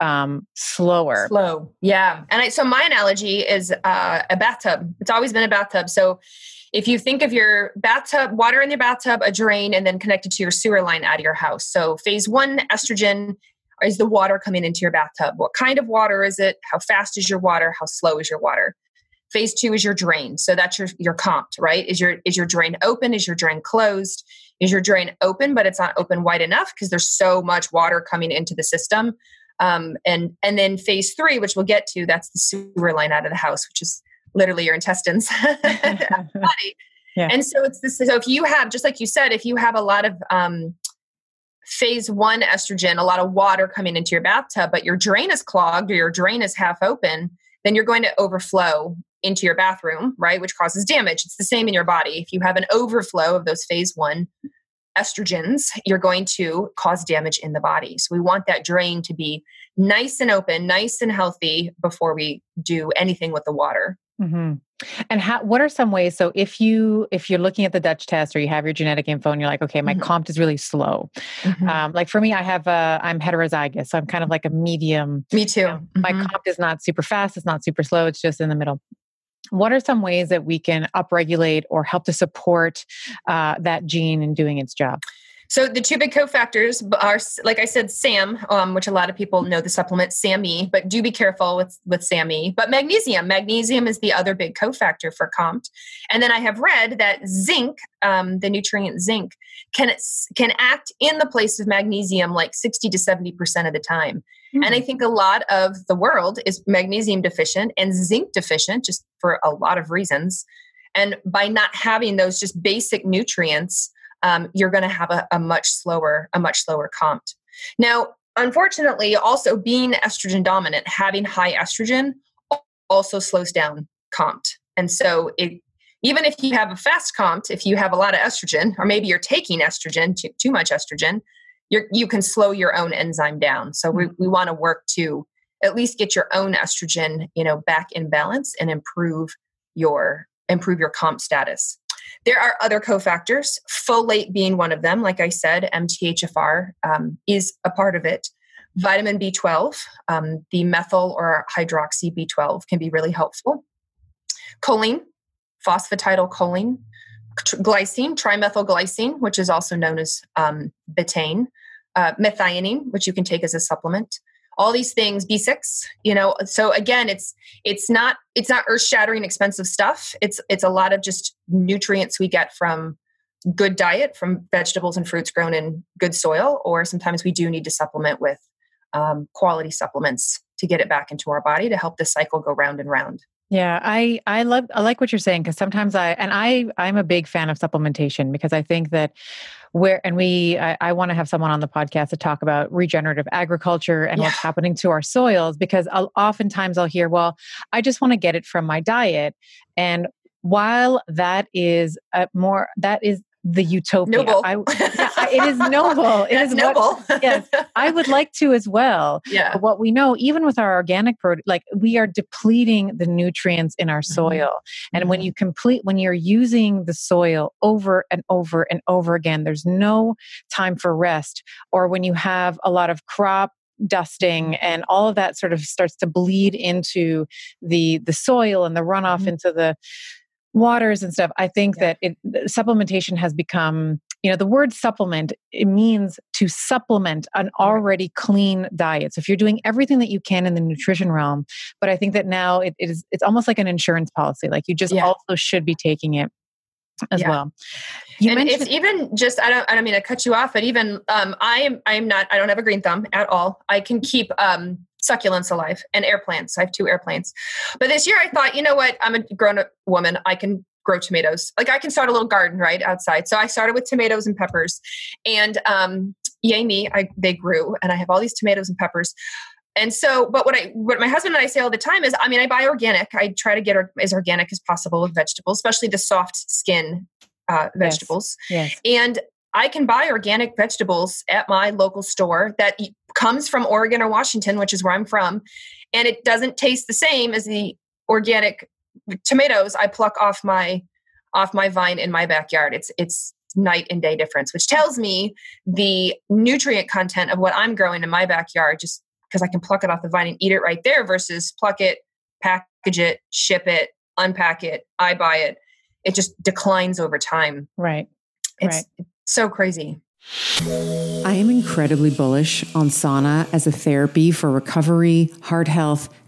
um, slower. Slow, yeah. And I, so my analogy is uh, a bathtub. It's always been a bathtub. So if you think of your bathtub, water in your bathtub, a drain, and then connected to your sewer line out of your house. So phase one, estrogen is the water coming into your bathtub. What kind of water is it? How fast is your water? How slow is your water? Phase two is your drain. So that's your your COMT, right? Is your is your drain open? Is your drain closed? Is your drain open, but it's not open wide enough because there's so much water coming into the system? Um, and and then phase three, which we'll get to, that's the sewer line out of the house, which is literally your intestines. Yeah. And so it's this. So if you have, just like you said, if you have a lot of um, phase one estrogen, a lot of water coming into your bathtub, but your drain is clogged or your drain is half open, then you're going to overflow into your bathroom, right? Which causes damage. It's the same in your body. If you have an overflow of those phase one estrogens, you're going to cause damage in the body. So we want that drain to be nice and open, nice and healthy before we do anything with the water. Mm-hmm. And how, what are some ways? So if you if you're looking at the Dutch test or you have your genetic info and you're like, okay, my mm-hmm. COMT is really slow. Mm-hmm. Um, like for me, I have a I'm heterozygous, so I'm kind of like a medium. Me too. You know, my mm-hmm. COMT is not super fast. It's not super slow. It's just in the middle what are some ways that we can upregulate or help to support uh, that gene in doing its job? So the two big cofactors are, like I said, SAM, um, which a lot of people know the supplement SAMe, but do be careful with with SAMe. But magnesium, magnesium is the other big cofactor for COMT. And then I have read that zinc, um, the nutrient zinc, can can act in the place of magnesium like sixty to seventy percent of the time. Mm-hmm. And I think a lot of the world is magnesium deficient and zinc deficient, just for a lot of reasons. And by not having those just basic nutrients um, you're going to have a, a much slower a much slower COMT. Now, unfortunately, also being estrogen dominant, having high estrogen also slows down COMT. And so it even if you have a fast COMT, if you have a lot of estrogen, or maybe you're taking estrogen, too, too much estrogen, you you can slow your own enzyme down. So we, we want to work to at least get your own estrogen, you know, back in balance and improve your improve your COMT status. There are other cofactors, folate being one of them. Like I said, MTHFR um, is a part of it. Vitamin B12, um, the methyl or hydroxy B12 can be really helpful. Choline, phosphatidylcholine, glycine, trimethylglycine, which is also known as um, betaine, uh, methionine, which you can take as a supplement. All these things, B6, you know. So again, it's it's not it's not earth shattering expensive stuff. It's it's a lot of just nutrients we get from good diet from vegetables and fruits grown in good soil, or sometimes we do need to supplement with um, quality supplements to get it back into our body to help the cycle go round and round. Yeah, I I love I like what you're saying because sometimes I and I I'm a big fan of supplementation because I think that where and we I, I want to have someone on the podcast to talk about regenerative agriculture and yeah. what's happening to our soils because I'll, oftentimes I'll hear, well, I just want to get it from my diet, and while that is a more that is the utopia. Noble. I, yeah, it is noble. It is noble. What, yes, I would like to as well. Yeah. But what we know, even with our organic produce, like we are depleting the nutrients in our mm-hmm. soil. Mm-hmm. And when you complete, when you're using the soil over and over and over again, there's no time for rest. Or when you have a lot of crop dusting and all of that sort of starts to bleed into the the soil and the runoff mm-hmm. into the waters and stuff i think yeah. that it, supplementation has become you know the word supplement it means to supplement an already clean diet so if you're doing everything that you can in the nutrition realm but i think that now it, it is it's almost like an insurance policy like you just yeah. also should be taking it as yeah. well. You and mentioned- it's even just I don't I don't mean to cut you off, but even um, I am I am not I don't have a green thumb at all. I can keep um, succulents alive and air plants. I have two air plants. But this year I thought, you know what? I'm a grown up woman. I can grow tomatoes. Like I can start a little garden right outside. So I started with tomatoes and peppers, and um, yay me, I, they grew, and I have all these tomatoes and peppers. And so, but what I, what my husband and I say all the time is, I mean, I buy organic. I try to get as organic as possible with vegetables, especially the soft skin uh, vegetables. Yes. yes. And I can buy organic vegetables at my local store that comes from Oregon or Washington, which is where I'm from, and it doesn't taste the same as the organic tomatoes I pluck off my off my vine in my backyard. It's it's night and day difference, which tells me the nutrient content of what I'm growing in my backyard just because I can pluck it off the vine and eat it right there versus pluck it, package it, ship it, unpack it, I buy it. It just declines over time. Right. It's right. So crazy. I am incredibly bullish on sauna as a therapy for recovery, heart health,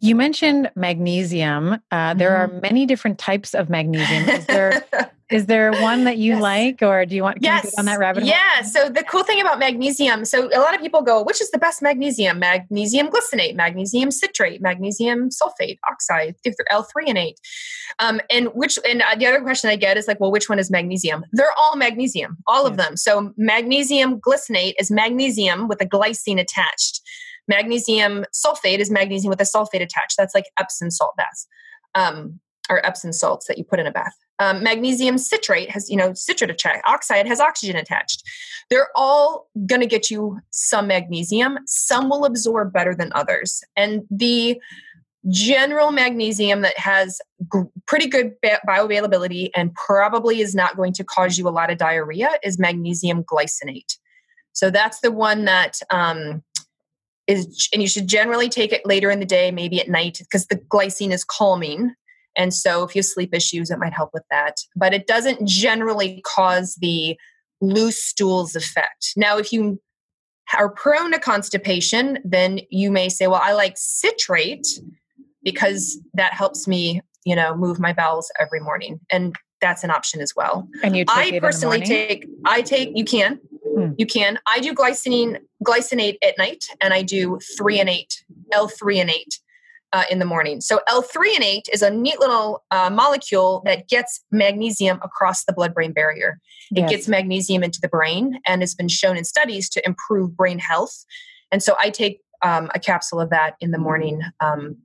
You mentioned magnesium. Uh, there mm-hmm. are many different types of magnesium. Is there is there one that you yes. like, or do you want? Yes. on that rabbit hole? Yeah. So the cool thing about magnesium. So a lot of people go, which is the best magnesium? Magnesium glycinate, magnesium citrate, magnesium sulfate, oxide, L-threonate. Um, and which and uh, the other question I get is like, well, which one is magnesium? They're all magnesium, all of them. So magnesium glycinate is magnesium with a glycine attached. Magnesium sulfate is magnesium with a sulfate attached. That's like Epsom salt baths. Um, or Epsom salts that you put in a bath. Um, magnesium citrate has, you know, citrate attached. Oxide has oxygen attached. They're all going to get you some magnesium. Some will absorb better than others. And the general magnesium that has g- pretty good bioavailability and probably is not going to cause you a lot of diarrhea is magnesium glycinate. So that's the one that um, is, and you should generally take it later in the day, maybe at night, because the glycine is calming. And so if you have sleep issues, it might help with that. But it doesn't generally cause the loose stools effect. Now, if you are prone to constipation, then you may say, well, I like citrate because that helps me, you know, move my bowels every morning. And that's an option as well. And you I personally take I take you can. Hmm. You can. I do glycinine glycinate at night and I do threonate, L three and eight uh, in the morning. So L-threonate is a neat little uh, molecule that gets magnesium across the blood-brain barrier. It yes. gets magnesium into the brain and has been shown in studies to improve brain health. And so I take um, a capsule of that in the morning um,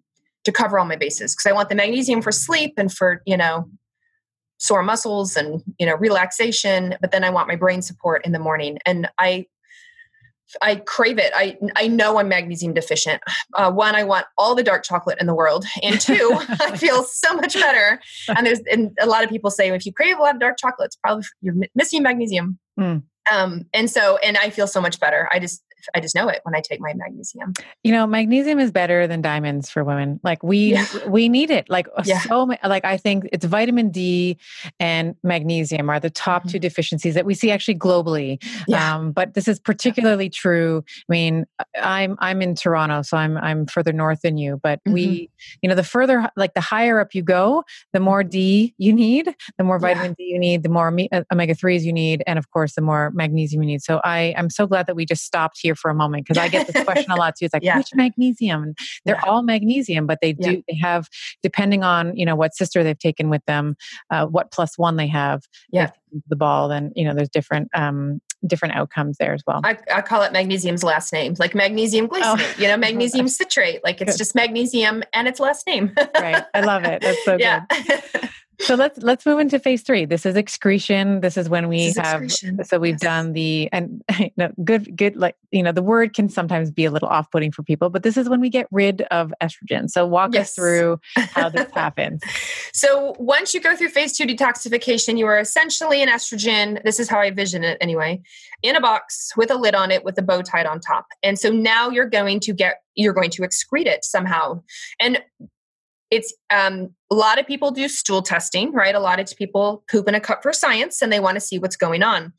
to cover all my bases because I want the magnesium for sleep and for you know sore muscles and you know relaxation but then i want my brain support in the morning. And i i crave it. I i know i'm magnesium deficient. Uh, one i want all the dark chocolate in the world. And two i feel so much better. And there's and a lot of people say if you crave a lot of dark chocolate it's probably you're missing magnesium. Mm. um and so and i feel so much better. I just I just know it when I take my magnesium. You know, magnesium is better than diamonds for women. Like we yeah. we need it. Like yeah. so like I think it's vitamin D and magnesium are the top mm-hmm. two deficiencies that we see actually globally. Yeah. Um, but this is particularly true. I mean, I'm I'm in Toronto, so I'm I'm further north than you, but mm-hmm. we you know, the further like the higher up you go, the more D you need, the more vitamin D you need, the more uh, omega 3s you need, and of course the more magnesium you need. So I I'm so glad that we just stopped here for a moment because I get this question a lot too. It's like yeah. which magnesium? And they're yeah. all magnesium, but they do yeah. they have depending on you know what sister they've taken with them, uh, what plus one they have. Yeah, the ball. Then you know there's different um, different outcomes there as well. I, I call it magnesium's last name, like magnesium glycinate. Oh. You know, magnesium citrate. Like it's just magnesium and its last name. right. I love it. That's so yeah. good. So let's let's move into phase three. This is excretion. This is when we is have excretion. so we've yes. done the and you know, good good like you know the word can sometimes be a little off putting for people, but this is when we get rid of estrogen. So walk yes. us through how this happens. So once you go through phase two detoxification, you are essentially an estrogen. This is how I vision it anyway, in a box with a lid on it with a bow tied on top. And so now you're going to get you're going to excrete it somehow. And it's um, a lot of people do stool testing, right? A lot of people poop in a cup for science and they want to see what's going on.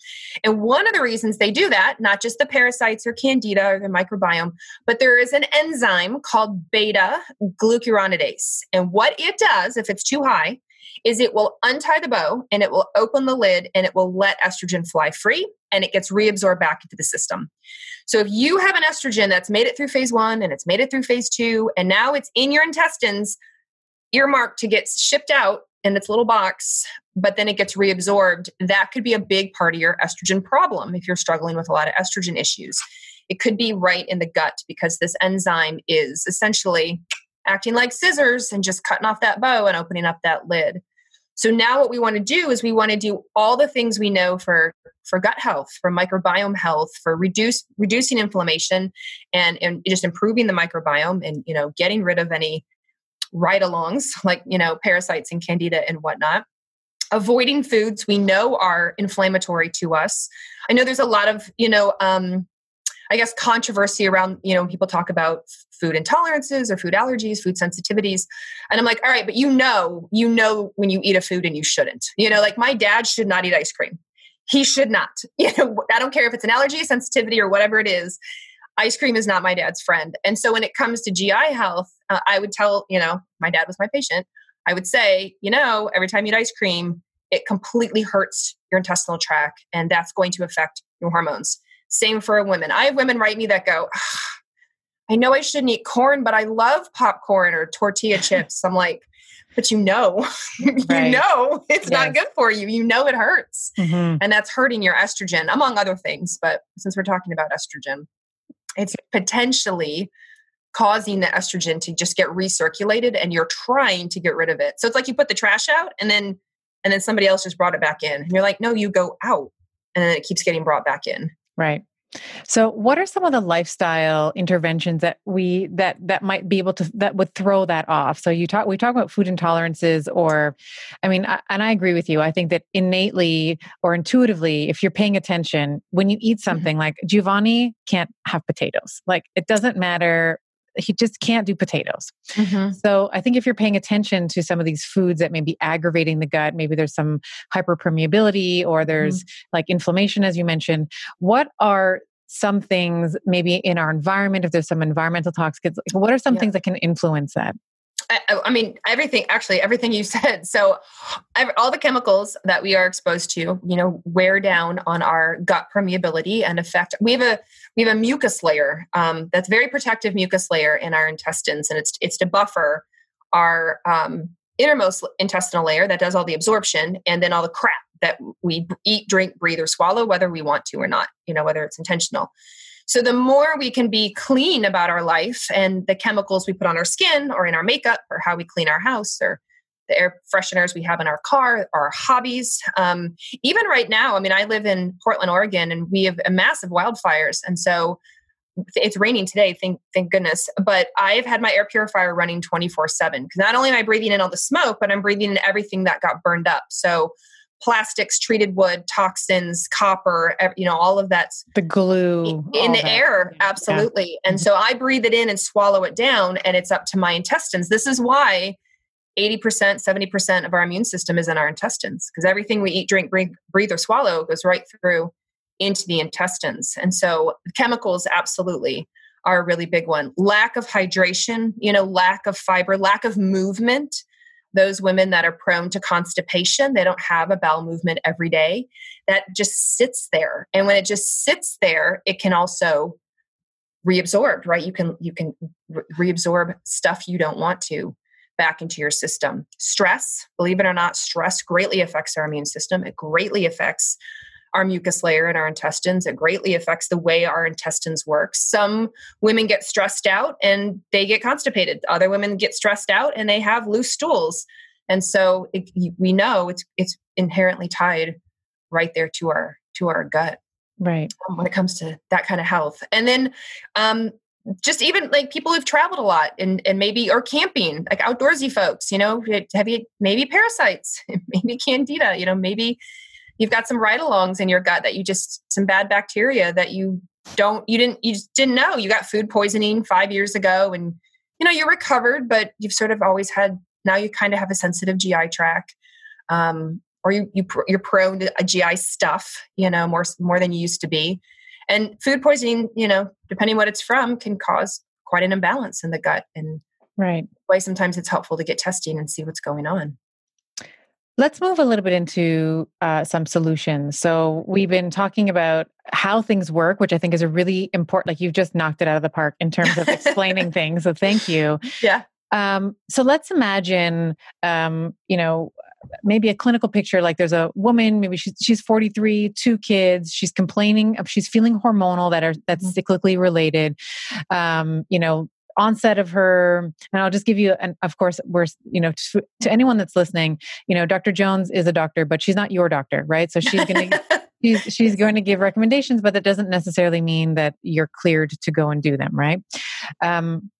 And one of the reasons they do that, not just the parasites or candida or the microbiome, but there is an enzyme called beta glucuronidase. And what it does, if it's too high, is it will untie the bow and it will open the lid and it will let estrogen fly free and it gets reabsorbed back into the system. So if you have an estrogen that's made it through phase one and it's made it through phase two and now it's in your intestines, earmarked to get shipped out in its little box, but then it gets reabsorbed, that could be a big part of your estrogen problem if you're struggling with a lot of estrogen issues. It could be right in the gut because this enzyme is essentially acting like scissors and just cutting off that bow and opening up that lid. So now what we want to do is we want to do all the things we know for for gut health, for microbiome health, for reduce reducing inflammation and, and just improving the microbiome and you know getting rid of any ride alongs like, you know, parasites and candida and whatnot. Avoiding foods we know are inflammatory to us. I know there's a lot of, you know, um, I guess controversy around, you know, people talk about food intolerances or food allergies, food sensitivities. And I'm like, all right, but you know, you know when you eat a food and you shouldn't. You know, like my dad should not eat ice cream. He should not. You know, I don't care if it's an allergy, sensitivity, or whatever it is ice cream is not my dad's friend. And so when it comes to GI health, uh, I would tell, you know, my dad was my patient. I would say, you know, every time you eat ice cream, it completely hurts your intestinal tract and that's going to affect your hormones. Same for women. I have women write me that go, I know I shouldn't eat corn, but I love popcorn or tortilla chips. I'm like, but you know, you right. know it's yes. not good for you. You know it hurts. Mm-hmm. And that's hurting your estrogen, among other things. But since we're talking about estrogen, it's potentially causing the estrogen to just get recirculated and you're trying to get rid of it. So it's like you put the trash out and then and then somebody else just brought it back in. And you're like, "No, you go out." And then it keeps getting brought back in. Right. So, what are some of the lifestyle interventions that we that that might be able to that would throw that off? So, you talk we talk about food intolerances, or, I mean, I, and I agree with you. I think that innately or intuitively, if you're paying attention, when you eat mm-hmm. something mm-hmm. like Giovanni can't have potatoes, like it doesn't matter he just can't do potatoes. Mm-hmm. So I think if you're paying attention to some of these foods that may be aggravating the gut, maybe there's some hyperpermeability or there's mm-hmm. like inflammation, as you mentioned. What are some things maybe in our environment if there's some environmental toxins what are some yeah. things that can influence that I, I, mean, everything, actually, everything you said. So, all the chemicals that we are exposed to, you know, wear down on our gut permeability and affect. We have a we have a mucus layer um, that's very protective mucus layer in our intestines, and it's it's to buffer our um, innermost intestinal layer that does all the absorption, and then all the crap that we eat, drink, breathe, or swallow, whether we want to or not. You know, whether it's intentional. So the more we can be clean about our life and the chemicals we put on our skin or in our makeup or how we clean our house or the air fresheners we have in our car, our hobbies. Um, even right now, I mean, I live in Portland, Oregon, and we have a massive wildfires. And so it's raining today, thank, thank goodness. But I've had my air purifier running 24 7 because not only am I breathing in all the smoke, but I'm breathing in everything that got burned up. So plastics, treated wood, toxins, copper, you know, all of that's the glue in the that. air. Absolutely. Yeah. And mm-hmm. so I breathe it in and swallow it down, and it's up to my intestines. This is why 80%, 70% of our immune system is in our intestines because everything we eat, drink, breathe, breathe, or swallow goes right through into the intestines. And so chemicals absolutely are a really big one. Lack of hydration, you know, lack of fiber, lack of movement those women that are prone to constipation, they don't have a bowel movement every day. That just sits there. And when it just sits there, it can also reabsorb, right? You can you can reabsorb stuff you don't want to back into your system. Stress, believe it or not, stress greatly affects our immune system. It greatly affects our mucus layer in our intestines. It greatly affects the way our intestines work. Some women get stressed out and they get constipated. Other women get stressed out and they have loose stools. And so it, we know it's it's inherently tied right there to our to our gut. Right. Um, when it comes to that kind of health. And then um, just even like people who've traveled a lot and, and maybe or camping like outdoorsy folks you know have you maybe parasites maybe candida you know maybe you've got some ride-alongs in your gut that you just some bad bacteria that you don't you didn't you just didn't know. You got food poisoning five years ago and you know you're recovered but you've sort of always had now you kind of have a sensitive gi tract um, or you, you you're prone to a gi stuff you know more more than you used to be. And food poisoning you know depending what it's from can cause quite an imbalance in the gut and right. why sometimes it's helpful to get testing and see what's going on Let's move a little bit into uh, some solutions. So, we've been talking about how things work, which I think is a really important, like you've just knocked it out of the park in terms of explaining things. So, thank you. Yeah. Um, so, let's imagine, um, you know, maybe a clinical picture like there's a woman maybe she's, she's 43 two kids she's complaining she's feeling hormonal that are that's mm-hmm. cyclically related um, you know onset of her and i'll just give you and of course we're you know to, to, anyone that's listening you know dr jones is a doctor but she's not your doctor right? So she's going to she's she's going to give recommendations but that doesn't necessarily mean that you're cleared to go and do them right? Um,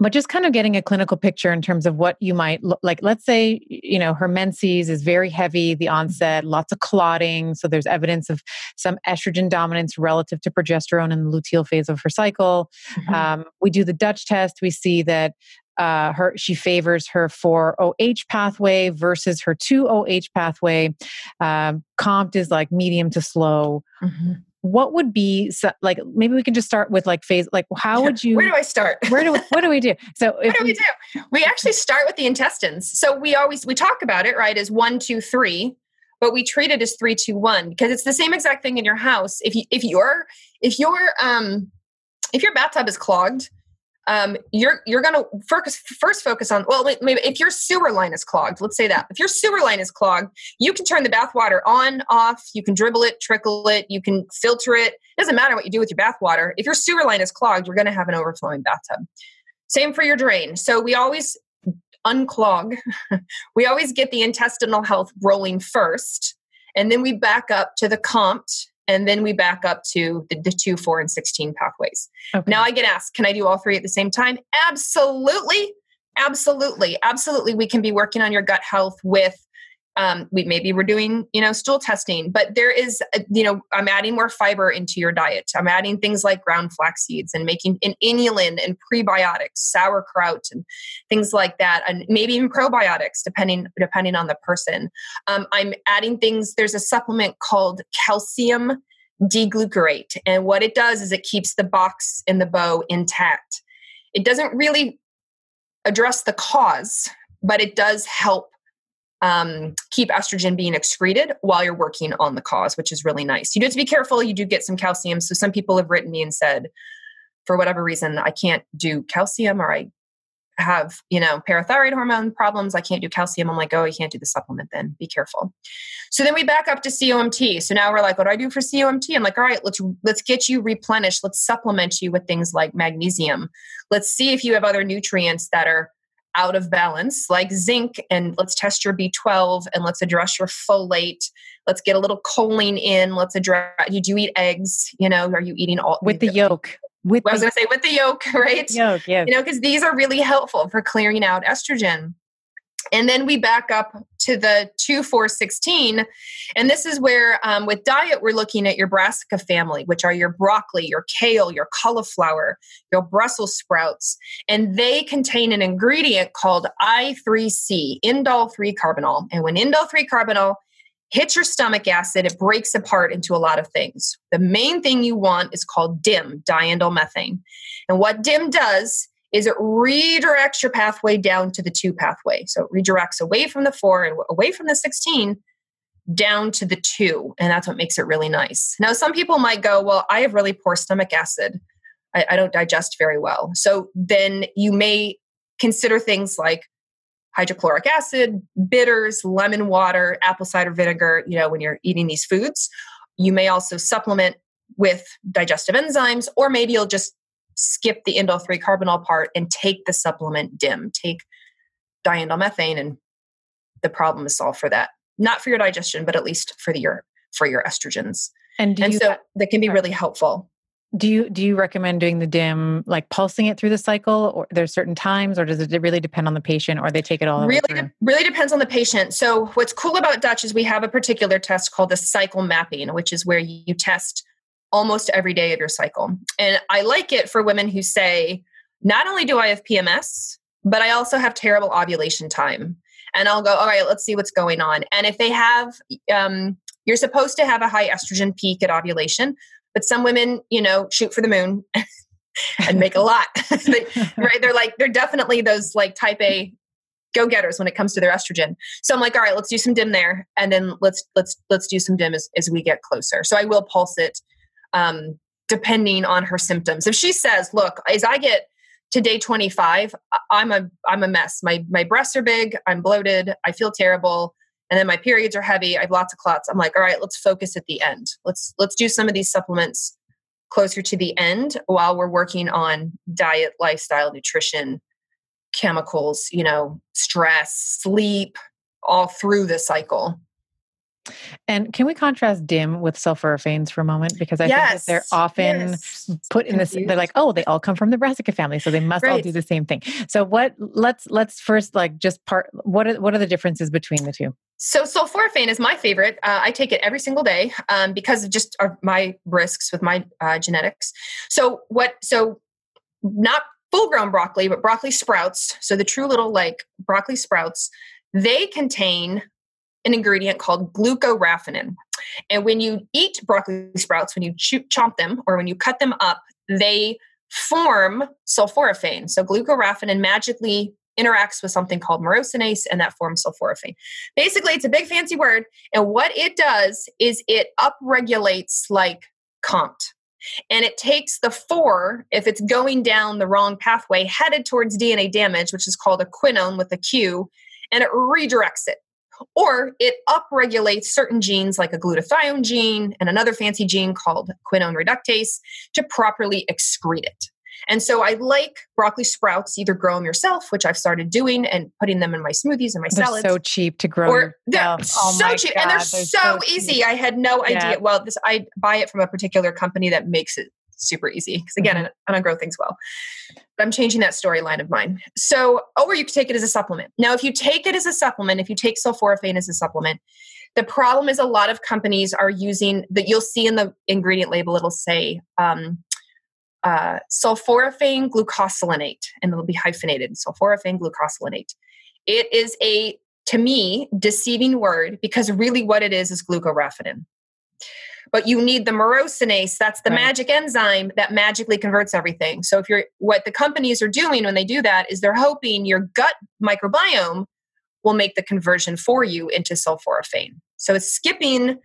but just kind of getting a clinical picture in terms of what you might look like let's say you know her menses is very heavy the onset lots of clotting so there's evidence of some estrogen dominance relative to progesterone in the luteal phase of her cycle mm-hmm. um, we do the dutch test we see that uh, her she favors her 4OH pathway versus her 2OH pathway. Um, COMT is like medium to slow. Mm-hmm what would be like maybe we can just start with like phase like how would you where do i start? where do what do we do? So what do we, we do? We actually start with the intestines. So we always we talk about it right as one two three but we treat it as three two one because it's the same exact thing in your house. If you if your if your um if your bathtub is clogged um, you're you're going to first first focus on well maybe if your sewer line is clogged let's say that if your sewer line is clogged you can turn the bath water on off you can dribble it trickle it you can filter it, it doesn't matter what you do with your bath water if your sewer line is clogged you're going to have an overflowing bathtub. Same for your drain so we always unclog we always get the intestinal health rolling first and then we back up to the COMT and then we back up to the, the 2 4 and 16 pathways. Okay. now i get asked can i do all three at the same time? Absolutely. Absolutely. Absolutely we can be working on your gut health with um, we maybe we're doing you know stool testing but there is a, you know i'm adding more fiber into your diet. I'm adding things like ground flax seeds and making an inulin and prebiotics sauerkraut and things like that and maybe even probiotics depending depending on the person. Um, i'm adding things there's a supplement called calcium D-glucarate and what it does is it keeps the box and the bow intact. It doesn't really address the cause, but it does help um, keep estrogen being excreted while you're working on the cause, which is really nice. You do have to be careful. You do get some calcium. So some people have written me and said, for whatever reason, I can't do calcium or I have, you know, parathyroid hormone problems. I can't do calcium. I'm like, oh, you can't do the supplement then. Be careful. So then we back up to COMT. So now we're like, what do I do for COMT? I'm like, all right, let's let's get you replenished. Let's supplement you with things like magnesium. Let's see if you have other nutrients that are out of balance, like zinc, and let's test your B12 and let's address your folate. Let's get a little choline in. Let's address. Did you eat eggs? You know, are you eating all with the yolk? With I was going to say with the yolk, right? Yolk, yeah. You know, because these are really helpful for clearing out estrogen. And then we back up to the 2416. And this is where, um, with diet, we're looking at your brassica family, which are your broccoli, your kale, your cauliflower, your Brussels sprouts. And they contain an ingredient called I3C, indole 3 carbinol. And when indole 3 carbinol hits your stomach acid, it breaks apart into a lot of things. The main thing you want is called DIM, diindole methane. And what DIM does is it redirects your pathway down to the 2 pathway. So it redirects away from the 4 and away from the 16 down to the 2. And that's what makes it really nice. Now, some people might go, Well, I have really poor stomach acid. I, I don't digest very well. So then you may consider things like hydrochloric acid, bitters, lemon water, apple cider vinegar, you know, when you're eating these foods. You may also supplement with digestive enzymes, or maybe you'll just skip the indole 3 carbinol part and take the supplement dim take diindole methane and the problem is solved for that. Not for your digestion but at least for the, your for your estrogens. And, and so that can be really helpful. Do you do you recommend doing the dim like pulsing it through the cycle or there's certain times or does it really depend on the patient or they take it all really de- really depends on the patient. So what's cool about dutch is we have a particular test called the cycle mapping which is where you test almost every day of your cycle. And I like it for women who say, not only do I have PMS, but I also have terrible ovulation time. And I'll go, all right, let's see what's going on. And if they have, um, you're supposed to have a high estrogen peak at ovulation, but some women, you know, shoot for the moon and make a lot. right? They're like, they're definitely those like type A go getters when it comes to their estrogen. So I'm like, all right, let's do some dim there, and then let's let's let's do some dim as, as we get closer. So I will pulse it um, depending on her symptoms. If she says, "Look, as I get to day 25, I'm a I'm a mess. My my breasts are big. I'm bloated. I feel terrible." And then my periods are heavy. I have lots of clots. I'm like, all right, let's focus at the end. Let's let's do some of these supplements closer to the end while we're working on diet, lifestyle, nutrition, chemicals, you know, stress, sleep, all through the cycle. And can we contrast DIM with sulforaphanes for a moment? Because I yes. think that they're often yes. put in this. They're like, oh, they all come from the brassica family, so they must right. all do the same thing. So what? Let's let's first like just part. What are what are the differences between the two? So sulforaphane is my favorite. Uh, I take it every single day um, because of just my risks with my uh, genetics. So what? So not full grown broccoli, but broccoli sprouts. So the true little like broccoli sprouts. They contain an ingredient called glucoraphanin. And when you eat broccoli sprouts, when you chew, chomp them or when you cut them up, they form sulforaphane. So glucoraphanin magically interacts with something called myrosinase and that forms sulforaphane. Basically, it's a big fancy word. And what it does is it upregulates like COMT. And it takes the four, if it's going down the wrong pathway, headed towards DNA damage, which is called a quinone with a Q, and it redirects it or it upregulates certain genes like a glutathione gene and another fancy gene called quinone reductase to properly excrete it. And so I like broccoli sprouts, either grow them yourself, which I've started doing and putting them in my smoothies and my they're salads. so cheap to grow. Or they're oh so cheap God, and they're, they're so, so easy. I had no idea. Yeah. Well, this I buy it from a particular company that makes it super easy because again, mm-hmm. I don't grow things well. But I'm changing that storyline of mine. So, or you could take it as a supplement. Now, if you take it as a supplement, if you take sulforaphane as a supplement, the problem is a lot of companies are using that. You'll see in the ingredient label, it'll say um, uh, sulforaphane glucosinate, and it'll be hyphenated sulforaphane glucosinate. It is a to me deceiving word because really what it is is glucoraphanin. But you need the myrosinase. That's the right. magic enzyme that magically converts everything. So if you're what the companies are doing when they do that is they're hoping your gut microbiome will make the conversion for you into sulforaphane. So it's skipping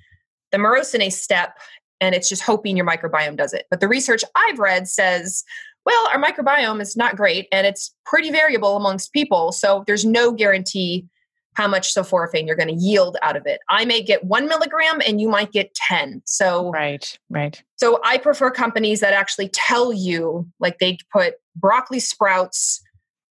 the myrosinase step and it's just hoping your microbiome does it. But the research I've read says, well, our microbiome is not great and it's pretty variable amongst people. So there's no guarantee how much sulforaphane you're going to yield out of it. I may get one milligram and you might get 10. So, right, right. So I prefer companies that actually tell you, like they put broccoli sprouts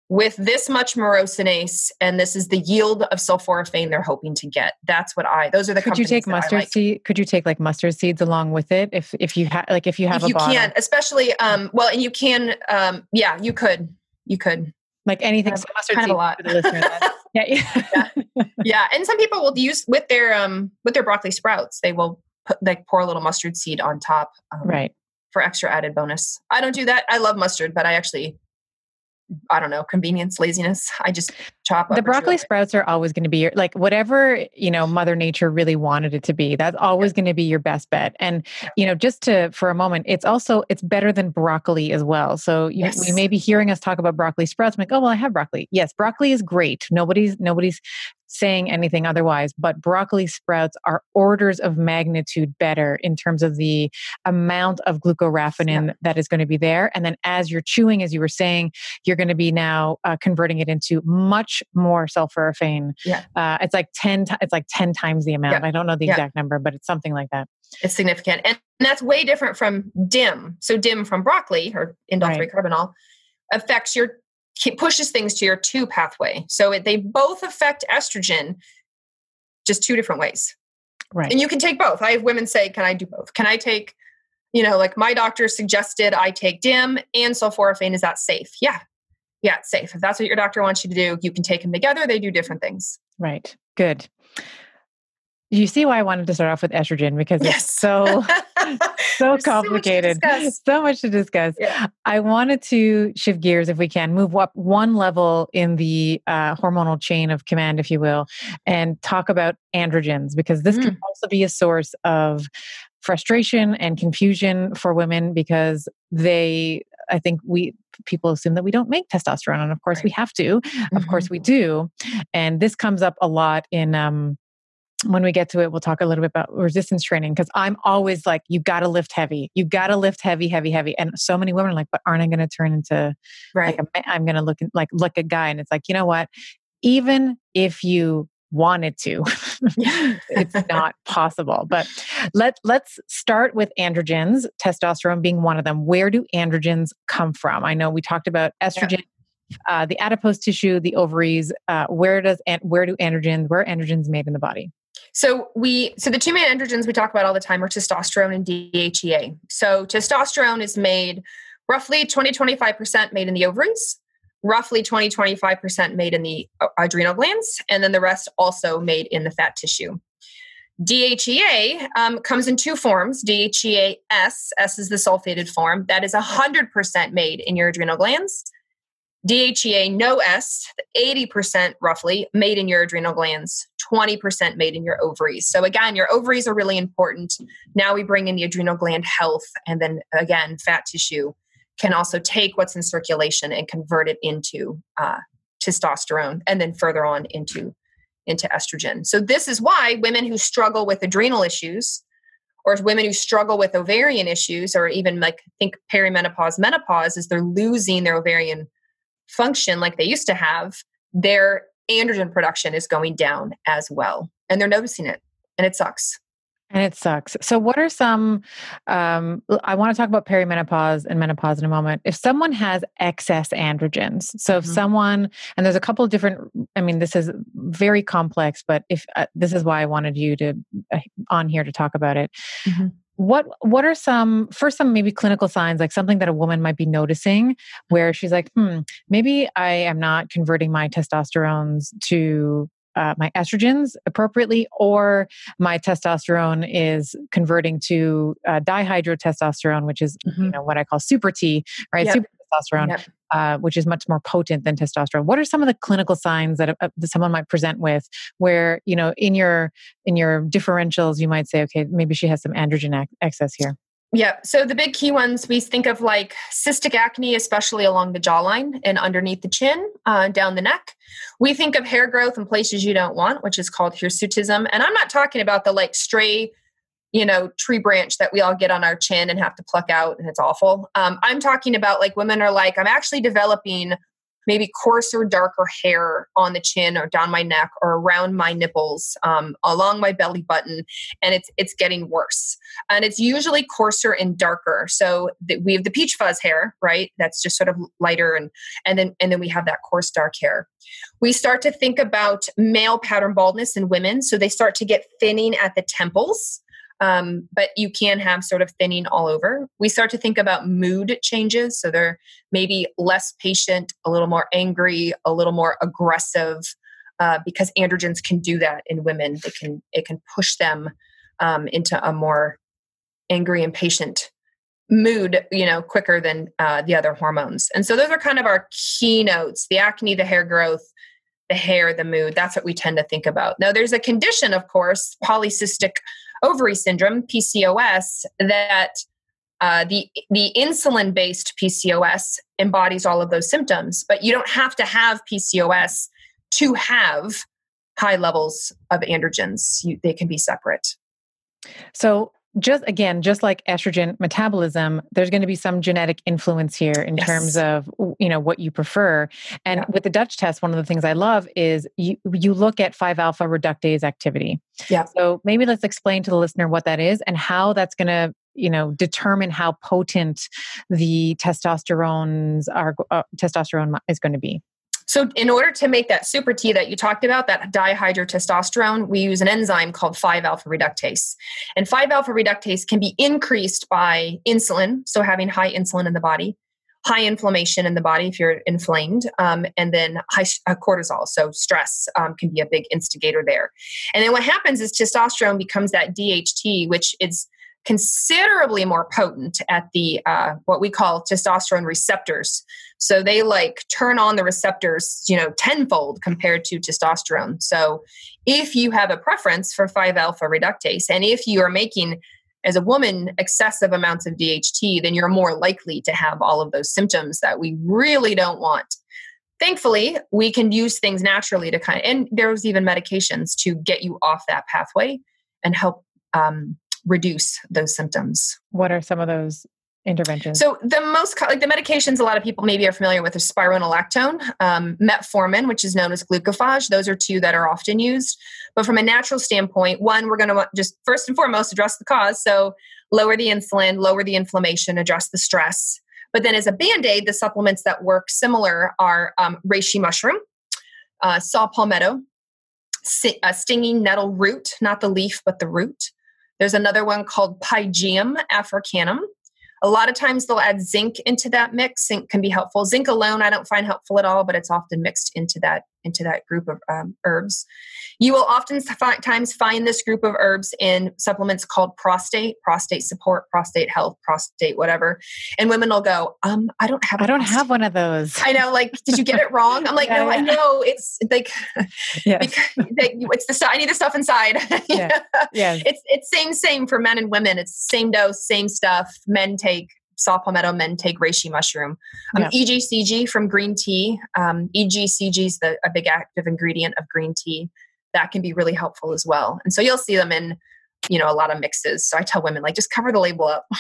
with this much myrosinase and this is the yield of sulforaphane they're hoping to get that's what i those are the could you take mustard like. seed could you take like mustard seeds along with it if if you have like if you have if a you bottle? can especially um well and you can um yeah you could you could like anything so mustard kind of a lot yeah, yeah. yeah and some people will use with their um with their broccoli sprouts they will put like pour a little mustard seed on top um, right for extra added bonus i don't do that i love mustard but i actually I don't know, convenience, laziness. I just chop the broccoli sprouts are always going to be your, like whatever, you know, Mother Nature really wanted it to be. That's always yeah. going to be your best bet. And, you know, just to, for a moment, it's also, it's better than broccoli as well. So you, yes. you may be hearing us talk about broccoli sprouts. I'm like, oh, well, I have broccoli. Yes, broccoli is great. Nobody's, nobody's saying anything otherwise, but broccoli sprouts are orders of magnitude better in terms of the amount of glucoraphanin yeah. that is going to be there. And then as you're chewing, as you were saying, you're going to be now uh, converting it into much more sulforaphane. Yeah. Uh, it's like 10, t- it's like 10 times the amount. Yeah. I don't know the yeah. exact number, but it's something like that. It's significant. And that's way different from DIM. So DIM from broccoli or indole 3 carbinol affects your pushes things to your 2 pathway. So it, they both affect estrogen, just two different ways. Right. And you can take both. I have women say, "Can I do both? Can I take, you know, like my doctor suggested I take DIM and sulforaphane. Is that safe? Yeah, yeah, it's safe. If that's what your doctor wants you to do, you can take them together. They do different things. Right. Good. You see why I wanted to start off with estrogen because yes. it's so so complicated. So much, so much to discuss. Yeah. I wanted to shift gears if we can, move up one level in the uh, hormonal chain of command, if you will, and talk about androgens because this mm. can also be a source of frustration and confusion for women because they I think we people assume that we don't make testosterone and of course right. we have to. Mm-hmm. Of course mm-hmm. we do. And this comes up a lot in um when we get to it, we'll talk a little bit about resistance training because I'm always like, you got to lift heavy. You got to lift heavy, heavy, heavy. And so many women are like, but aren't I going to turn into right? Like a, I'm going to look like look a guy, and it's like, you know what? Even if you wanted to, it's not possible. But let let's start with androgens. Testosterone being one of them. Where do androgens come from? I know we talked about estrogen. Yeah. Uh, the adipose tissue, the ovaries. Uh, where does and where do androgens? Where are androgens made in the body? So we so the two main androgens we talk about all the time are testosterone and DHEA. So testosterone is made roughly 20 25% made in the ovaries, roughly 20 25% made in the uh, adrenal glands, and then the rest also made in the fat tissue. DHEA um, comes in two forms DHEA S, S is the sulfated form, that is 100% made in your adrenal glands. DHEA no S, 80% roughly made in your adrenal glands, 20% made in your ovaries. So, again, your ovaries are really important. Now we bring in the adrenal gland health, and then again, fat tissue can also take what's in circulation and convert it into uh, testosterone and then further on into, into estrogen. So, this is why women who struggle with adrenal issues or women who struggle with ovarian issues or even like think perimenopause menopause is they're losing their ovarian function like they used to have, their androgen production is going down as well. And they're noticing it. And it sucks. And it sucks. So, what are some? Um, I want to talk about perimenopause and menopause in a moment. If someone has excess androgens, so if mm-hmm. someone, and there's a couple of different, I mean, this is very complex, but if uh, this is why I wanted you to uh, on here to talk about it. Mm-hmm what what are some first some maybe clinical signs like something that a woman might be noticing where she's like hmm maybe i am not converting my testosterones to uh, my estrogens appropriately or my testosterone is converting to uh, dihydrotestosterone which is mm-hmm. you know what i call super t right yep. super testosterone yep. uh, which is much more potent than testosterone. What are some of the clinical signs that, uh, that someone might present with, where you know in your in your differentials you might say, okay, maybe she has some androgen ac- excess here. Yeah. So the big key ones we think of like cystic acne, especially along the jawline and underneath the chin, uh, down the neck. We think of hair growth in places you don't want, which is called hirsutism. And I'm not talking about the like stray, you know, tree branch that we all get on our chin and have to pluck out and it's awful. Um, I'm talking about like women are like, I'm actually developing maybe coarser, darker hair on the chin or down my neck or around my nipples, um, along my belly button, and it's it's getting worse. And it's usually coarser and darker. So the, we have the peach fuzz hair, right? That's just sort of lighter, and and then and then we have that coarse dark hair. We start to think about male pattern baldness in women, so they start to get thinning at the temples. Um, but you can have sort of thinning all over. We start to think about mood changes. So they're maybe less patient, a little more angry, a little more aggressive, uh, because androgens can do that in women. They can it can push them um, into a more angry, impatient mood, you know, quicker than uh, the other hormones. And so those are kind of our keynotes: the acne, the hair growth, the hair, the mood. That's what we tend to think about. Now, there's a condition, of course, polycystic ovary syndrome, PCOS, that uh, the the insulin based PCOS embodies all of those symptoms, but you don't have to have PCOS to have high levels of androgens. You, they can be separate. So just again just like estrogen metabolism there's going to be some genetic influence here in yes. terms of you know what you prefer and yeah. with the dutch test one of the things i love is you you look at 5 alpha reductase activity yeah so maybe let's explain to the listener what that is and how that's going to you know determine how potent the testosterones are uh, testosterone is going to be so, in order to make that super T that you talked about, that dihydrotestosterone, we use an enzyme called 5 alpha reductase. And 5 alpha reductase can be increased by insulin, so having high insulin in the body, high inflammation in the body if you're inflamed, um, and then high uh, cortisol. So, stress um, can be a big instigator there. And then what happens is testosterone becomes that DHT, which is considerably more potent at the uh, what we call testosterone receptors. So they like turn on the receptors, you know, tenfold compared to testosterone. So if you have a preference for 5 alpha reductase, and if you are making as a woman excessive amounts of DHT, then you're more likely to have all of those symptoms that we really don't want. Thankfully, we can use things naturally to kind of, and there's even medications to get you off that pathway and help um, reduce those symptoms. What are some of those interventions? So the most like the medications a lot of people maybe are familiar with are spironolactone, um, metformin, which is known as glucophage. Those are two that are often used. But from a natural standpoint, one we're going to just first and foremost address the cause. So lower the insulin, lower the inflammation, address the stress. But then as a band aid, the supplements that work similar are um, reishi mushroom, uh, saw palmetto, uh, stinging nettle root, not the leaf but the root. There's another one called Pygeum africanum. A lot of times they'll add zinc into that mix. Zinc can be helpful. Zinc alone I don't find helpful at all, but it's often mixed into that into that group of um, herbs. You will oftentimes find this group of herbs in supplements called prostate, prostate support, prostate health, prostate whatever. And women will go, um, I don't have. I don't have one of those. I know. Like, did you get it wrong? I'm like, yeah, no, yeah. I know. It's like, yes. it's the stuff. I need the stuff inside. yeah. yeah. It's it's same same for men and women. It's same dose, same stuff. Men take saw palmetto, men take reishi mushroom. Um, yeah. EGCG from green tea. Um, EGCG is the, a big active ingredient of green tea. That can be really helpful as well. And so you'll see them in, you know, a lot of mixes. So I tell women like just cover the label up.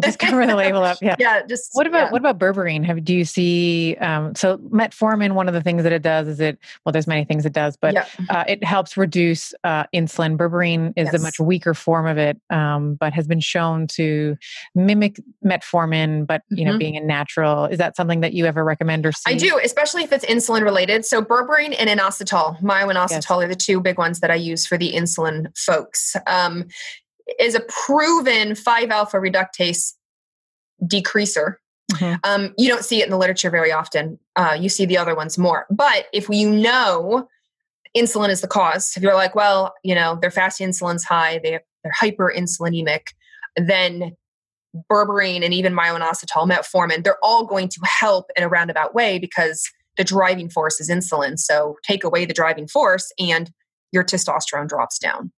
just cover the label up. Yeah. Yeah. Just what about yeah. what about berberine? Have do you see? Um, so metformin, one of the things that it does is it. Well, there's many things it does, but yeah. uh, it helps reduce uh, insulin. Berberine is yes. a much weaker form of it, um, but has been shown to mimic metformin, but you know, mm-hmm. being a natural. Is that something that you ever recommend or see? I do, especially if it's insulin related. So berberine and inositol, myoinositol yes. are the two big ones that I use for the insulin folks. Um, is a proven 5 alpha reductase decreaser. Mm-hmm. Um, you don't see it in the literature very often. Uh, you see the other ones more. But if you know insulin is the cause, if you're like, well, you know, their fasting insulin's high, they, they're hyperinsulinemic, then berberine and even myo-inositol, metformin, they're all going to help in a roundabout way because the driving force is insulin. So take away the driving force and your testosterone drops down.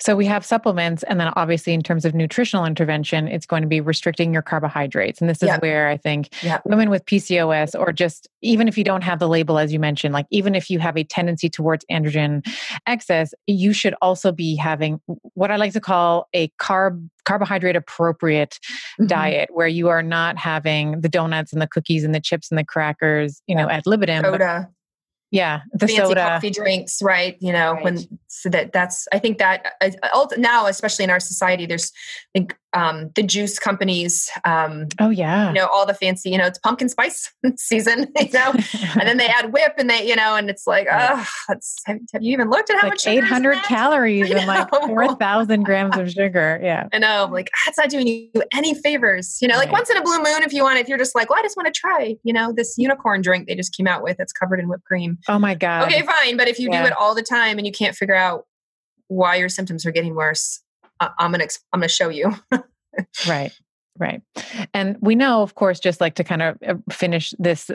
So we have supplements, and then obviously, in terms of nutritional intervention, it's going to be restricting your carbohydrates. And this is yep. where I think yep. women with PCOS, or just even if you don't have the label, as you mentioned, like even if you have a tendency towards androgen excess, you should also be having what I like to call a carb carbohydrate appropriate mm-hmm. diet where you are not having the donuts and the cookies and the chips and the crackers, you know, ad libitum. Soda. Yeah, the fancy soda. coffee drinks, right? You know, right. when so that that's I think that uh, now, especially in our society, there's I think um, the juice companies. Um, oh yeah, you know all the fancy. You know, it's pumpkin spice season. You know, and then they add whip, and they you know, and it's like, oh, that's have, have you even looked at how it's much? Eight hundred calories and like four thousand grams of sugar. Yeah, I know. Like that's not doing you any favors. You know, like right. once in a blue moon, if you want, if you're just like, well, I just want to try. You know, this unicorn drink they just came out with. It's covered in whipped cream. Oh my god. Okay, fine. But if you yeah. do it all the time and you can't figure out why your symptoms are getting worse, I'm gonna I'm gonna show you. right. Right. And we know, of course, just like to kind of uh, finish this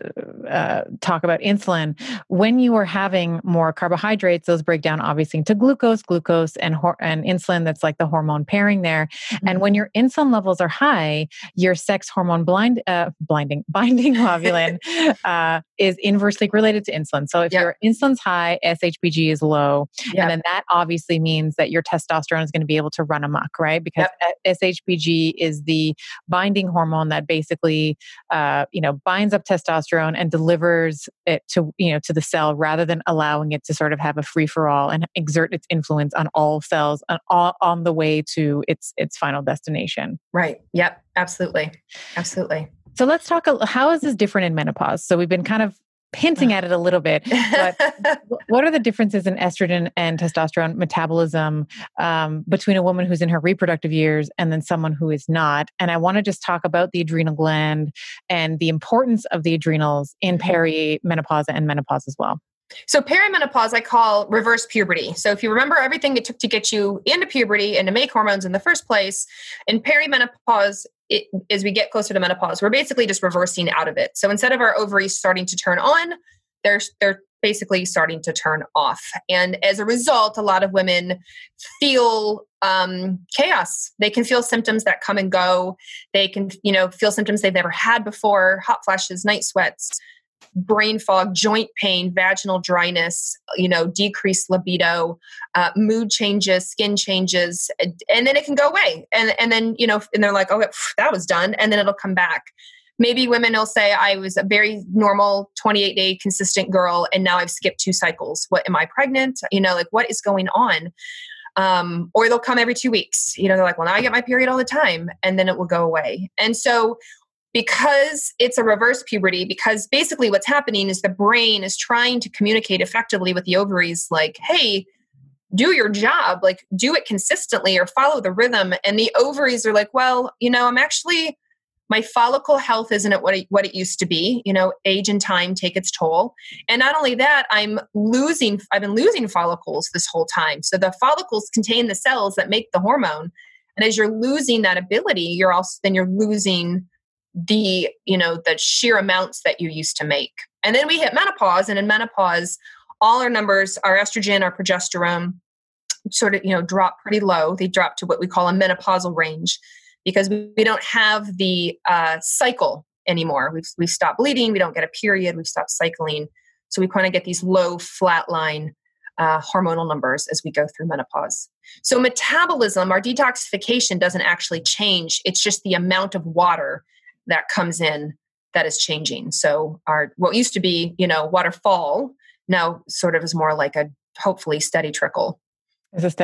uh, talk about insulin, when you are having more carbohydrates, those break down obviously into glucose, glucose, and, hor- and insulin. That's like the hormone pairing there. Mm-hmm. And when your insulin levels are high, your sex hormone blind, uh, blinding, binding globulin uh, is inversely related to insulin. So if yep. your insulin's high, SHBG is low. Yep. And then that obviously means that your testosterone is going to be able to run amok, right? Because yep. SHBG is the binding hormone that basically uh, you know binds up testosterone and delivers it to you know to the cell rather than allowing it to sort of have a free for all and exert its influence on all cells on all, on the way to its its final destination right yep absolutely absolutely so let's talk. How is this different in menopause? So we've been kind of hinting at it a little bit. But what are the differences in estrogen and testosterone metabolism um, between a woman who's in her reproductive years and then someone who is not? And I want to just talk about the adrenal gland and the importance of the adrenals in mm-hmm. perimenopause and menopause as well. So perimenopause I call reverse puberty. So if you remember everything it took to get you into puberty and to make hormones in the first place, in perimenopause it, as we get closer to menopause, we're basically just reversing out of it. So instead of our ovaries starting to turn on, they're they're basically starting to turn off. And as a result, a lot of women feel um, chaos. They can feel symptoms that come and go. They can, you know, feel symptoms they've never had before: hot flashes, night sweats, brain fog, joint pain, vaginal dryness, you know, decreased libido, uh, mood changes, skin changes, and then it can go away. And and then you know, and they're like, oh, that was done, and then it'll come back. Maybe women will say, I was a very normal 28 day consistent girl, and now I've skipped two cycles. What am I pregnant? You know, like what is going on? Um, or they'll come every two weeks. You know, they're like, well, now I get my period all the time, and then it will go away. And so because it's a reverse puberty, because basically what's happening is the brain is trying to communicate effectively with the ovaries, like, hey, do your job, like, do it consistently or follow the rhythm. And the ovaries are like, well, you know, I'm actually, my follicle health isn't what it, what it used to be. You know, age and time take its toll. And not only that, I'm losing, I've been losing follicles this whole time. So the follicles contain the cells that make the hormone. And as you're losing that ability, you're also, then you're losing the you know the sheer amounts that you used to make and then we hit menopause and in menopause all our numbers our estrogen our progesterone sort of you know drop pretty low they drop to what we call a menopausal range because we don't have the uh, cycle anymore we've, we've stopped bleeding we don't get a period we've stopped cycling so we kind of get these low flat line uh, hormonal numbers as we go through menopause. So, metabolism, our detoxification doesn't actually change. It's just the amount of water that comes in that is changing. So our what used to be, you know, waterfall now sort of is more like a hopefully steady trickle.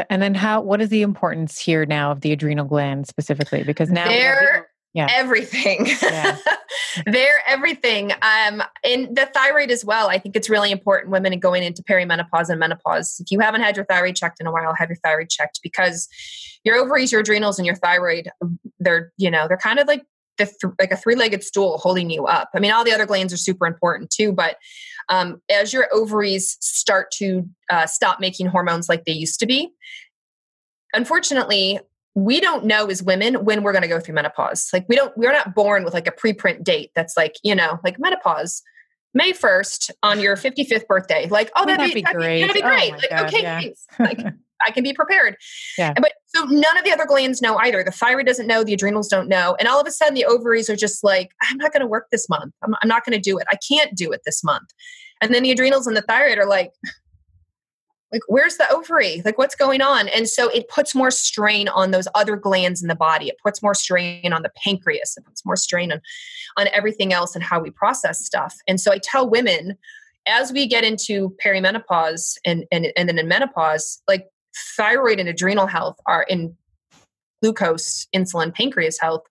And then how what is the importance here now of the adrenal gland specifically? Because now they're yeah. everything. Yeah. they're everything. Um and the thyroid as well. I think it's really important women going into perimenopause and menopause. If you haven't had your thyroid checked in a while, have your thyroid checked because your ovaries, your adrenals, and your thyroid, they're, you know, they're kind of like the th- like a three-legged stool holding you up. I mean, all the other glands are super important too, but um, as your ovaries start to uh, stop making hormones like they used to be, unfortunately, we don't know as women when we're going to go through menopause. Like we don't, we're not born with like a preprint date that's like, you know, like menopause, May 1st on your 55th birthday. Like, oh, that'd, that'd be, great. That'd be, that'd be great. Oh like, God, okay, yeah. Like, I can be prepared. Yeah. But so none of the other glands know either. The thyroid doesn't know, the adrenals don't know. And all of a sudden, the ovaries are just like, I'm not going to work this month. I'm, I'm not going to do it. I can't do it this month. And then the adrenals and the thyroid are like, like where's the ovary like what's going on and so it puts more strain on those other glands in the body it puts more strain on the pancreas it puts more strain on on everything else and how we process stuff and so i tell women as we get into perimenopause and and, and then in menopause like thyroid and adrenal health are in glucose insulin pancreas health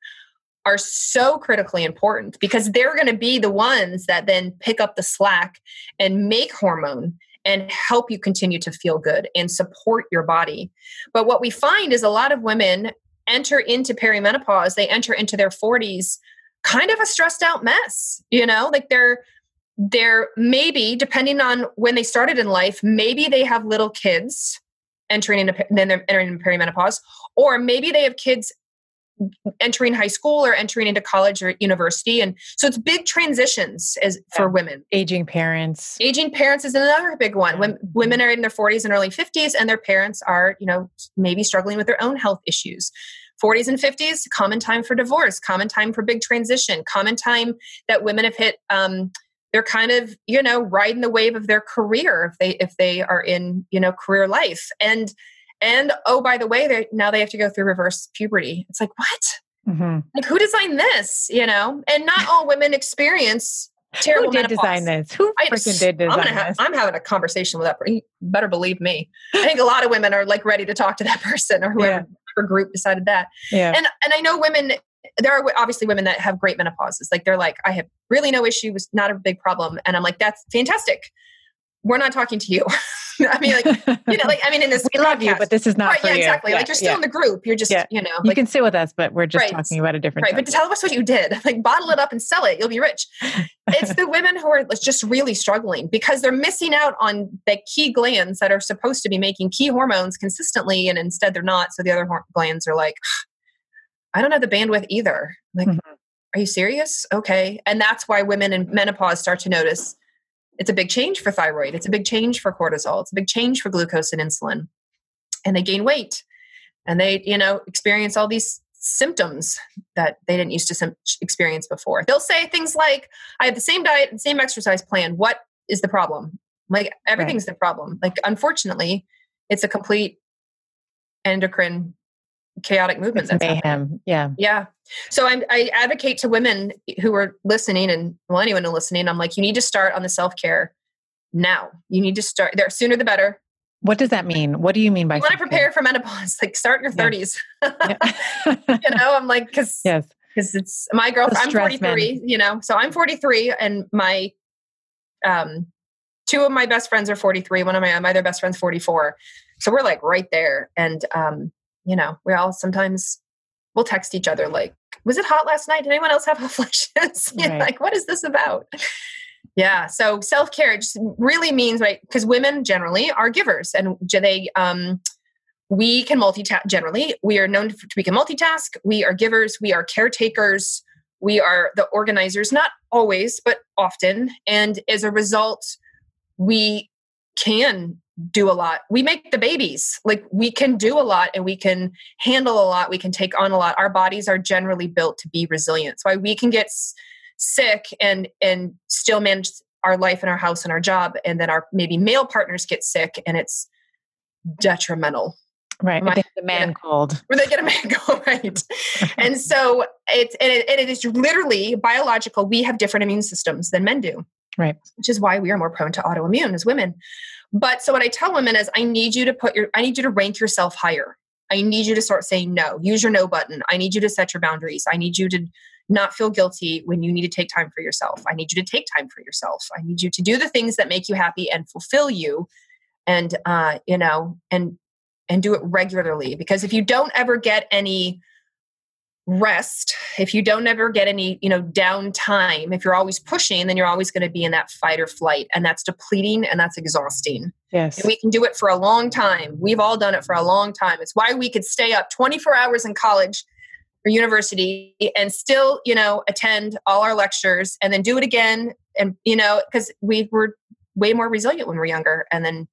are so critically important because they're going to be the ones that then pick up the slack and make hormone and help you continue to feel good and support your body. But what we find is a lot of women enter into perimenopause, they enter into their 40s kind of a stressed out mess, you know, like they're they're maybe depending on when they started in life, maybe they have little kids entering into then they're entering into perimenopause, or maybe they have kids entering high school or entering into college or university and so it's big transitions as yeah. for women aging parents aging parents is another big one yeah. when women are in their 40s and early 50s and their parents are you know maybe struggling with their own health issues 40s and 50s common time for divorce common time for big transition common time that women have hit um, they're kind of you know riding the wave of their career if they if they are in you know career life and and oh, by the way, they now they have to go through reverse puberty. It's like, what? Mm-hmm. Like, who designed this? You know, and not all women experience terrible. Who did menopause. design this? Who freaking did design I'm this? I'm having a conversation with that. person. You better believe me. I think a lot of women are like ready to talk to that person or whoever yeah. group decided that. Yeah. And and I know women. There are obviously women that have great menopauses. Like they're like, I have really no issues, not a big problem, and I'm like, that's fantastic we're not talking to you. I mean, like, you know, like, I mean, in this, we podcast, love you, but this is not right, yeah, you. exactly. Yeah, like, you're still yeah. in the group. You're just, you know, like, you can sit with us, but we're just right, talking about a different. Right, but tell us what you did. Like, bottle it up and sell it. You'll be rich. it's the women who are just really struggling because they're missing out on the key glands that are supposed to be making key hormones consistently, and instead they're not. So the other glands are like, I don't have the bandwidth either. Like, mm-hmm. are you serious? Okay, and that's why women in menopause start to notice it's a big change for thyroid. It's a big change for cortisol. It's a big change for glucose and insulin. And they gain weight and they, you know, experience all these symptoms that they didn't used to experience before. They'll say things like, I have the same diet and same exercise plan. What is the problem? Like everything's right. the problem. Like, unfortunately, it's a complete endocrine chaotic movement that's mayhem. Happening. Yeah. Yeah. So I'm, I advocate to women who are listening and well, anyone who's listening, I'm like, you need to start on the self care now. You need to start there sooner the better. What does that mean? What do you mean by? You want to prepare for menopause? Like start in your thirties. Yeah. you know, I'm like, because yes, because it's my girlfriend. I'm 43. Men. You know, so I'm 43, and my um, two of my best friends are 43. One of my my other best friends 44. So we're like right there, and um, you know, we all sometimes we'll text each other like, was it hot last night? Did anyone else have hot flashes? right. Like, what is this about? Yeah. So self care just really means right because women generally are givers and they um we can multitask generally. We are known to we can multitask. We are givers. We are caretakers. We are the organizers, not always, but often. And as a result, we can do a lot. We make the babies. Like we can do a lot and we can handle a lot. We can take on a lot. Our bodies are generally built to be resilient. So why we can get sick and and still manage our life and our house and our job and then our maybe male partners get sick and it's detrimental. Right. My, the man cold. Where they get a man cold, right. and so it's and it, and it is literally biological. We have different immune systems than men do. Right. Which is why we are more prone to autoimmune as women. But so what I tell women is I need you to put your I need you to rank yourself higher. I need you to start saying no. Use your no button. I need you to set your boundaries. I need you to not feel guilty when you need to take time for yourself. I need you to take time for yourself. I need you to do the things that make you happy and fulfill you and uh you know and and do it regularly because if you don't ever get any rest, if you don't ever get any, you know, downtime, if you're always pushing, then you're always going to be in that fight or flight. And that's depleting and that's exhausting. Yes. And we can do it for a long time. We've all done it for a long time. It's why we could stay up 24 hours in college or university and still, you know, attend all our lectures and then do it again. And, you know, because we were way more resilient when we we're younger. And then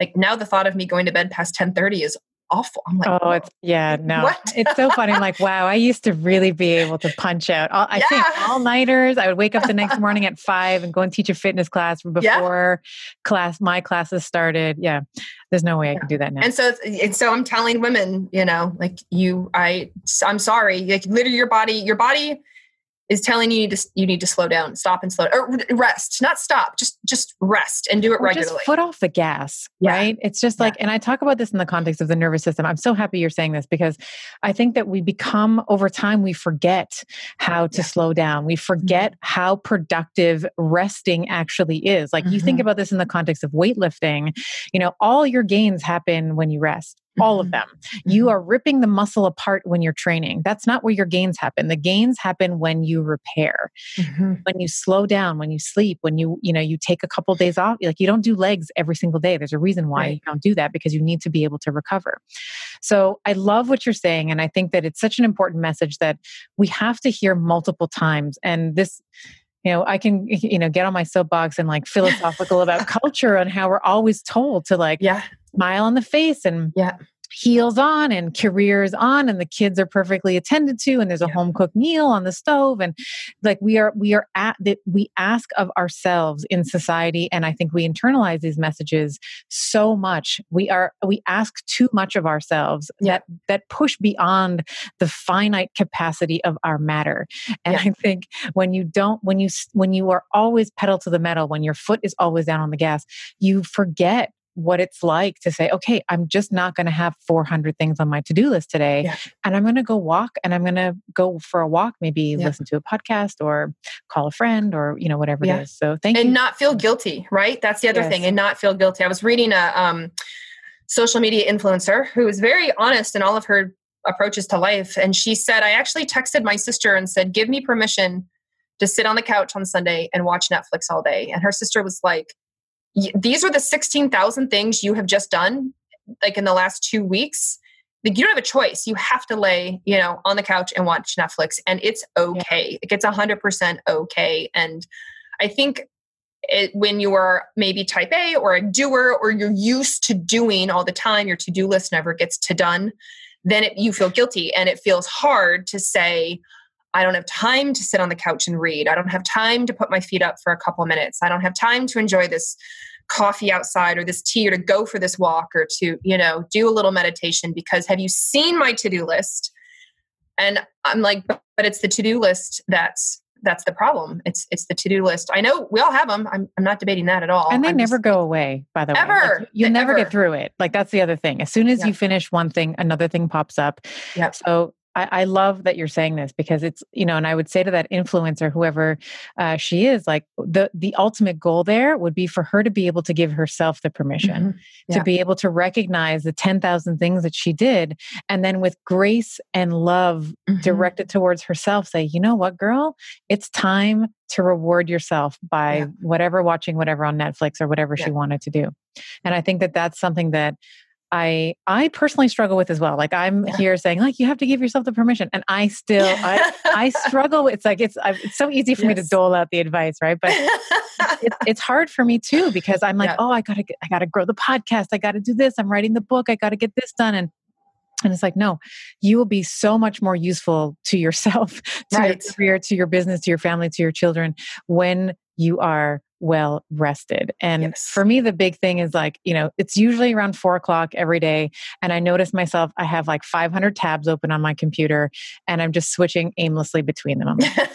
like now the thought of me going to bed past 1030 is awful. I'm like, oh, it's yeah, no, what? it's so funny. I'm like, wow, I used to really be able to punch out. All, I yeah. think all nighters. I would wake up the next morning at five and go and teach a fitness class before yeah. class my classes started. Yeah, there's no way yeah. I can do that now. And so, and so I'm telling women, you know, like you, I, I'm sorry, like literally your body, your body is telling you to you need to slow down, stop and slow or rest, not stop, just just rest and do it or regularly. Just foot off the gas, yeah. right? It's just like, yeah. and I talk about this in the context of the nervous system. I'm so happy you're saying this because I think that we become over time we forget how to yeah. slow down. We forget mm-hmm. how productive resting actually is. Like mm-hmm. you think mm-hmm. about this in the context of weightlifting, you know, all your gains happen when you rest all of mm-hmm. them. You mm-hmm. are ripping the muscle apart when you're training. That's not where your gains happen. The gains happen when you repair. Mm-hmm. When you slow down, when you sleep, when you, you know, you take a couple of days off. Like you don't do legs every single day. There's a reason why right. you don't do that because you need to be able to recover. So I love what you're saying and I think that it's such an important message that we have to hear multiple times and this you know i can you know get on my soapbox and like philosophical about culture and how we're always told to like yeah smile on the face and yeah heels on and careers on and the kids are perfectly attended to and there's a yeah. home cooked meal on the stove and like we are we are at that we ask of ourselves in society and i think we internalize these messages so much we are we ask too much of ourselves yeah. that that push beyond the finite capacity of our matter and yeah. i think when you don't when you when you are always pedal to the metal when your foot is always down on the gas you forget what it's like to say, okay, I'm just not going to have 400 things on my to do list today. Yeah. And I'm going to go walk and I'm going to go for a walk, maybe yeah. listen to a podcast or call a friend or, you know, whatever yeah. it is. So thank and you. And not feel guilty, right? That's the other yes. thing. And not feel guilty. I was reading a um, social media influencer who was very honest in all of her approaches to life. And she said, I actually texted my sister and said, give me permission to sit on the couch on Sunday and watch Netflix all day. And her sister was like, these are the 16,000 things you have just done like in the last two weeks. Like you don't have a choice. You have to lay you know on the couch and watch netflix and it's okay. Yeah. like it's 100% okay. And i think it, when you are maybe type a or a doer or you're used to doing all the time your to-do list never gets to done then it, you feel guilty and it feels hard to say I don't have time to sit on the couch and read. I don't have time to put my feet up for a couple minutes. I don't have time to enjoy this coffee outside or this tea or to go for this walk or to, you know, do a little meditation because have you seen my to-do list? And I'm like, but, but it's the to-do list that's that's the problem. It's it's the to-do list. I know we all have them. I'm I'm not debating that at all. And they I'm never just, go away, by the ever. way. Like, you'll never ever. get through it. Like that's the other thing. As soon as you finish one thing, another thing pops up. Yeah. So I, I, love that you're saying this because it's you know and i would say to that influencer whoever uh, she is like the the ultimate goal there would be for her to be able to give herself the permission mm-hmm. yeah. to be able to recognize the 10,000 things that she did and then with grace and love mm-hmm. directed towards herself say you know what girl it's time to reward yourself by yeah. whatever watching whatever on netflix or whatever yeah. she wanted to do and i think that that's something that I I personally struggle with as well. Like I'm yeah. here saying like you have to give yourself the permission, and I still I I struggle. It's like it's it's so easy for yes. me to dole out the advice, right? But it's, it's hard for me too because I'm like, yeah. oh, I gotta I gotta grow the podcast. I gotta do this. I'm writing the book. I gotta get this done, and and it's like, no, you will be so much more useful to yourself, to right. your career, to your business, to your family, to your children when you are well rested. And yes. for me, the big thing is like, you know, it's usually around four o'clock every day. And I notice myself, I have like 500 tabs open on my computer and I'm just switching aimlessly between them. Like,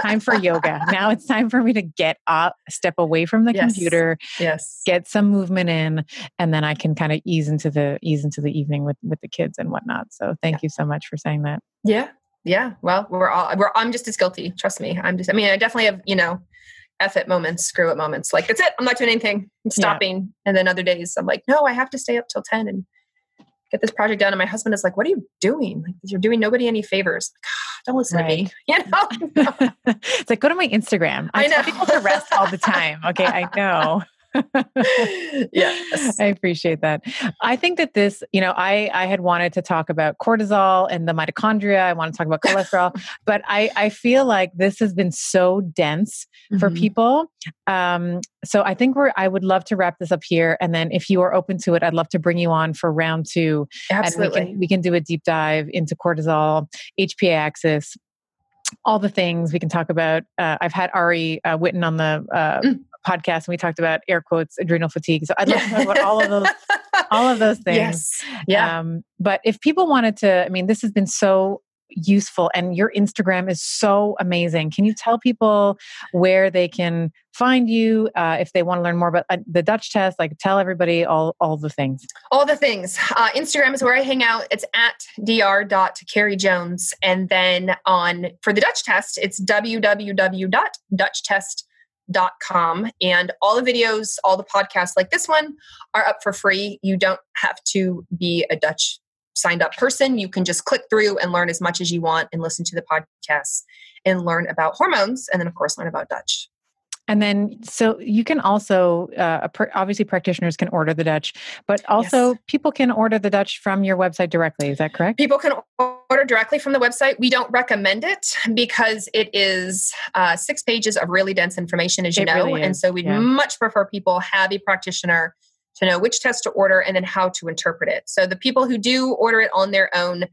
time for yoga. Now it's time for me to get up, step away from the yes. computer, yes, get some movement in, and then I can kind of ease into the ease into the evening with with the kids and whatnot. So thank yeah. you so much for saying that. Yeah. Yeah. Well, we're all we're I'm just as guilty. Trust me. I'm just I mean, I definitely have, you know, F it moments, screw it moments. Like, that's it. I'm not doing anything. I'm stopping. Yeah. And then other days I'm like, no, I have to stay up till 10 and get this project done. And my husband is like, what are you doing? Like, you're doing nobody any favors. Like, ah, don't listen right. to me. You know? it's like, go to my Instagram. I, I know. people to rest all the time. Okay. I know. yes. I appreciate that. I think that this, you know, I I had wanted to talk about cortisol and the mitochondria. I want to talk about cholesterol, but I I feel like this has been so dense mm-hmm. for people. Um, so I think we're I would love to wrap this up here, and then if you are open to it, I'd love to bring you on for round two. Absolutely, and we can we can do a deep dive into cortisol, HPA axis, all the things we can talk about. Uh, I've had Ari uh, Whitten on the uh, mm. Podcast, and we talked about air quotes adrenal fatigue. So I'd love to talk about all of those, all of those things. Yes. Yeah. Um, but if people wanted to, I mean, this has been so useful and your Instagram is so amazing. Can you tell people where they can find you uh, if they want to learn more about uh, the Dutch test? Like tell everybody all, all the things. All the things. Uh, Instagram is where I hang out. It's at dr.carrie And then on for the Dutch test, it's www.dutchtest.com. Com and all the videos, all the podcasts like this one are up for free. You don't have to be a Dutch signed up person. You can just click through and learn as much as you want and listen to the podcasts and learn about hormones and then, of course, learn about Dutch. And then, so you can also, uh, obviously, practitioners can order the Dutch, but also yes. people can order the Dutch from your website directly. Is that correct? People can order directly from the website. We don't recommend it because it is uh, six pages of really dense information, as you it know. Really and so we'd yeah. much prefer people have a practitioner to know which test to order and then how to interpret it. So the people who do order it on their own,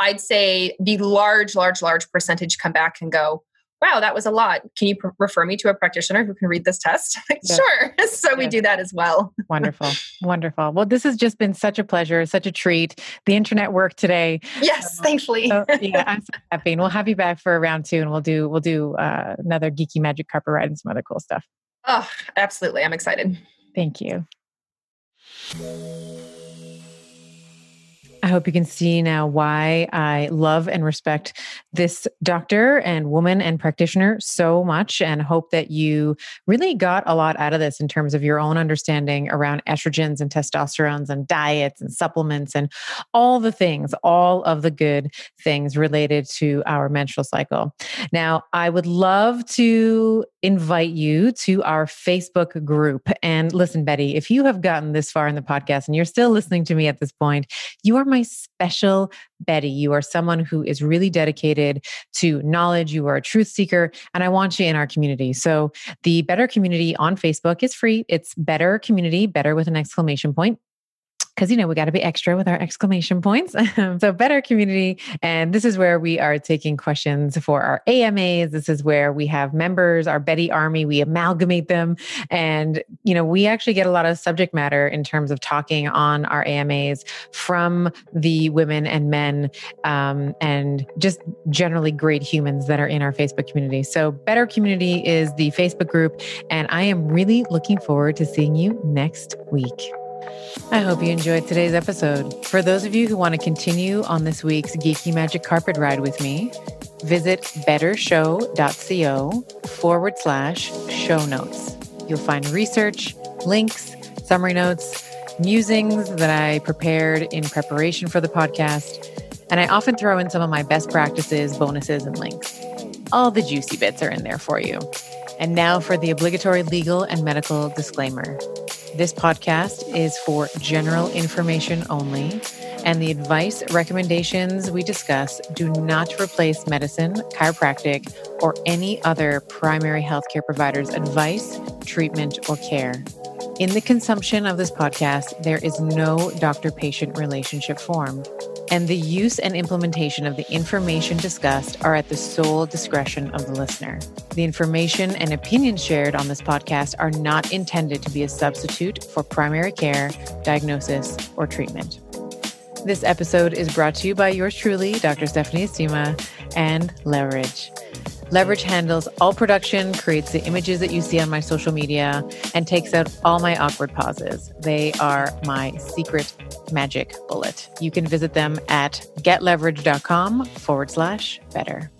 I'd say the large, large, large percentage come back and go, wow, that was a lot. Can you pr- refer me to a practitioner who can read this test? yeah. Sure. So yeah. we do that as well. Wonderful. Wonderful. Well, this has just been such a pleasure, such a treat. The internet worked today. Yes, thankfully. so, yeah, I'm so happy. And we'll have you back for a round two and we'll do we'll do uh, another geeky magic carpet ride and some other cool stuff. Oh, absolutely. I'm excited. Thank you. Hope you can see now why I love and respect this doctor and woman and practitioner so much, and hope that you really got a lot out of this in terms of your own understanding around estrogens and testosterones and diets and supplements and all the things, all of the good things related to our menstrual cycle. Now, I would love to invite you to our Facebook group. And listen, Betty, if you have gotten this far in the podcast and you're still listening to me at this point, you are my special Betty. You are someone who is really dedicated to knowledge. You are a truth seeker, and I want you in our community. So, the Better Community on Facebook is free. It's Better Community, better with an exclamation point because you know we got to be extra with our exclamation points. so better community, and this is where we are taking questions for our AMAs. This is where we have members, our Betty Army. We amalgamate them, and you know we actually get a lot of subject matter in terms of talking on our AMAs from the women and men, um, and just generally great humans that are in our Facebook community. So better community is the Facebook group, and I am really looking forward to seeing you next week. I hope you enjoyed today's episode. For those of you who want to continue on this week's Geeky Magic Carpet Ride with me, visit bettershow.co forward slash show notes. You'll find research, links, summary notes, musings that I prepared in preparation for the podcast, and I often throw in some of my best practices, bonuses, and links. All the juicy bits are in there for you. And now for the obligatory legal and medical disclaimer. This podcast is for general information only, and the advice recommendations we discuss do not replace medicine, chiropractic, or any other primary healthcare provider's advice, treatment, or care. In the consumption of this podcast, there is no doctor patient relationship formed and the use and implementation of the information discussed are at the sole discretion of the listener. The information and opinions shared on this podcast are not intended to be a substitute for primary care, diagnosis, or treatment. This episode is brought to you by yours truly, Dr. Stephanie Estima, and Leverage. Leverage handles all production, creates the images that you see on my social media, and takes out all my awkward pauses. They are my secret magic bullet. You can visit them at getleverage.com forward slash better.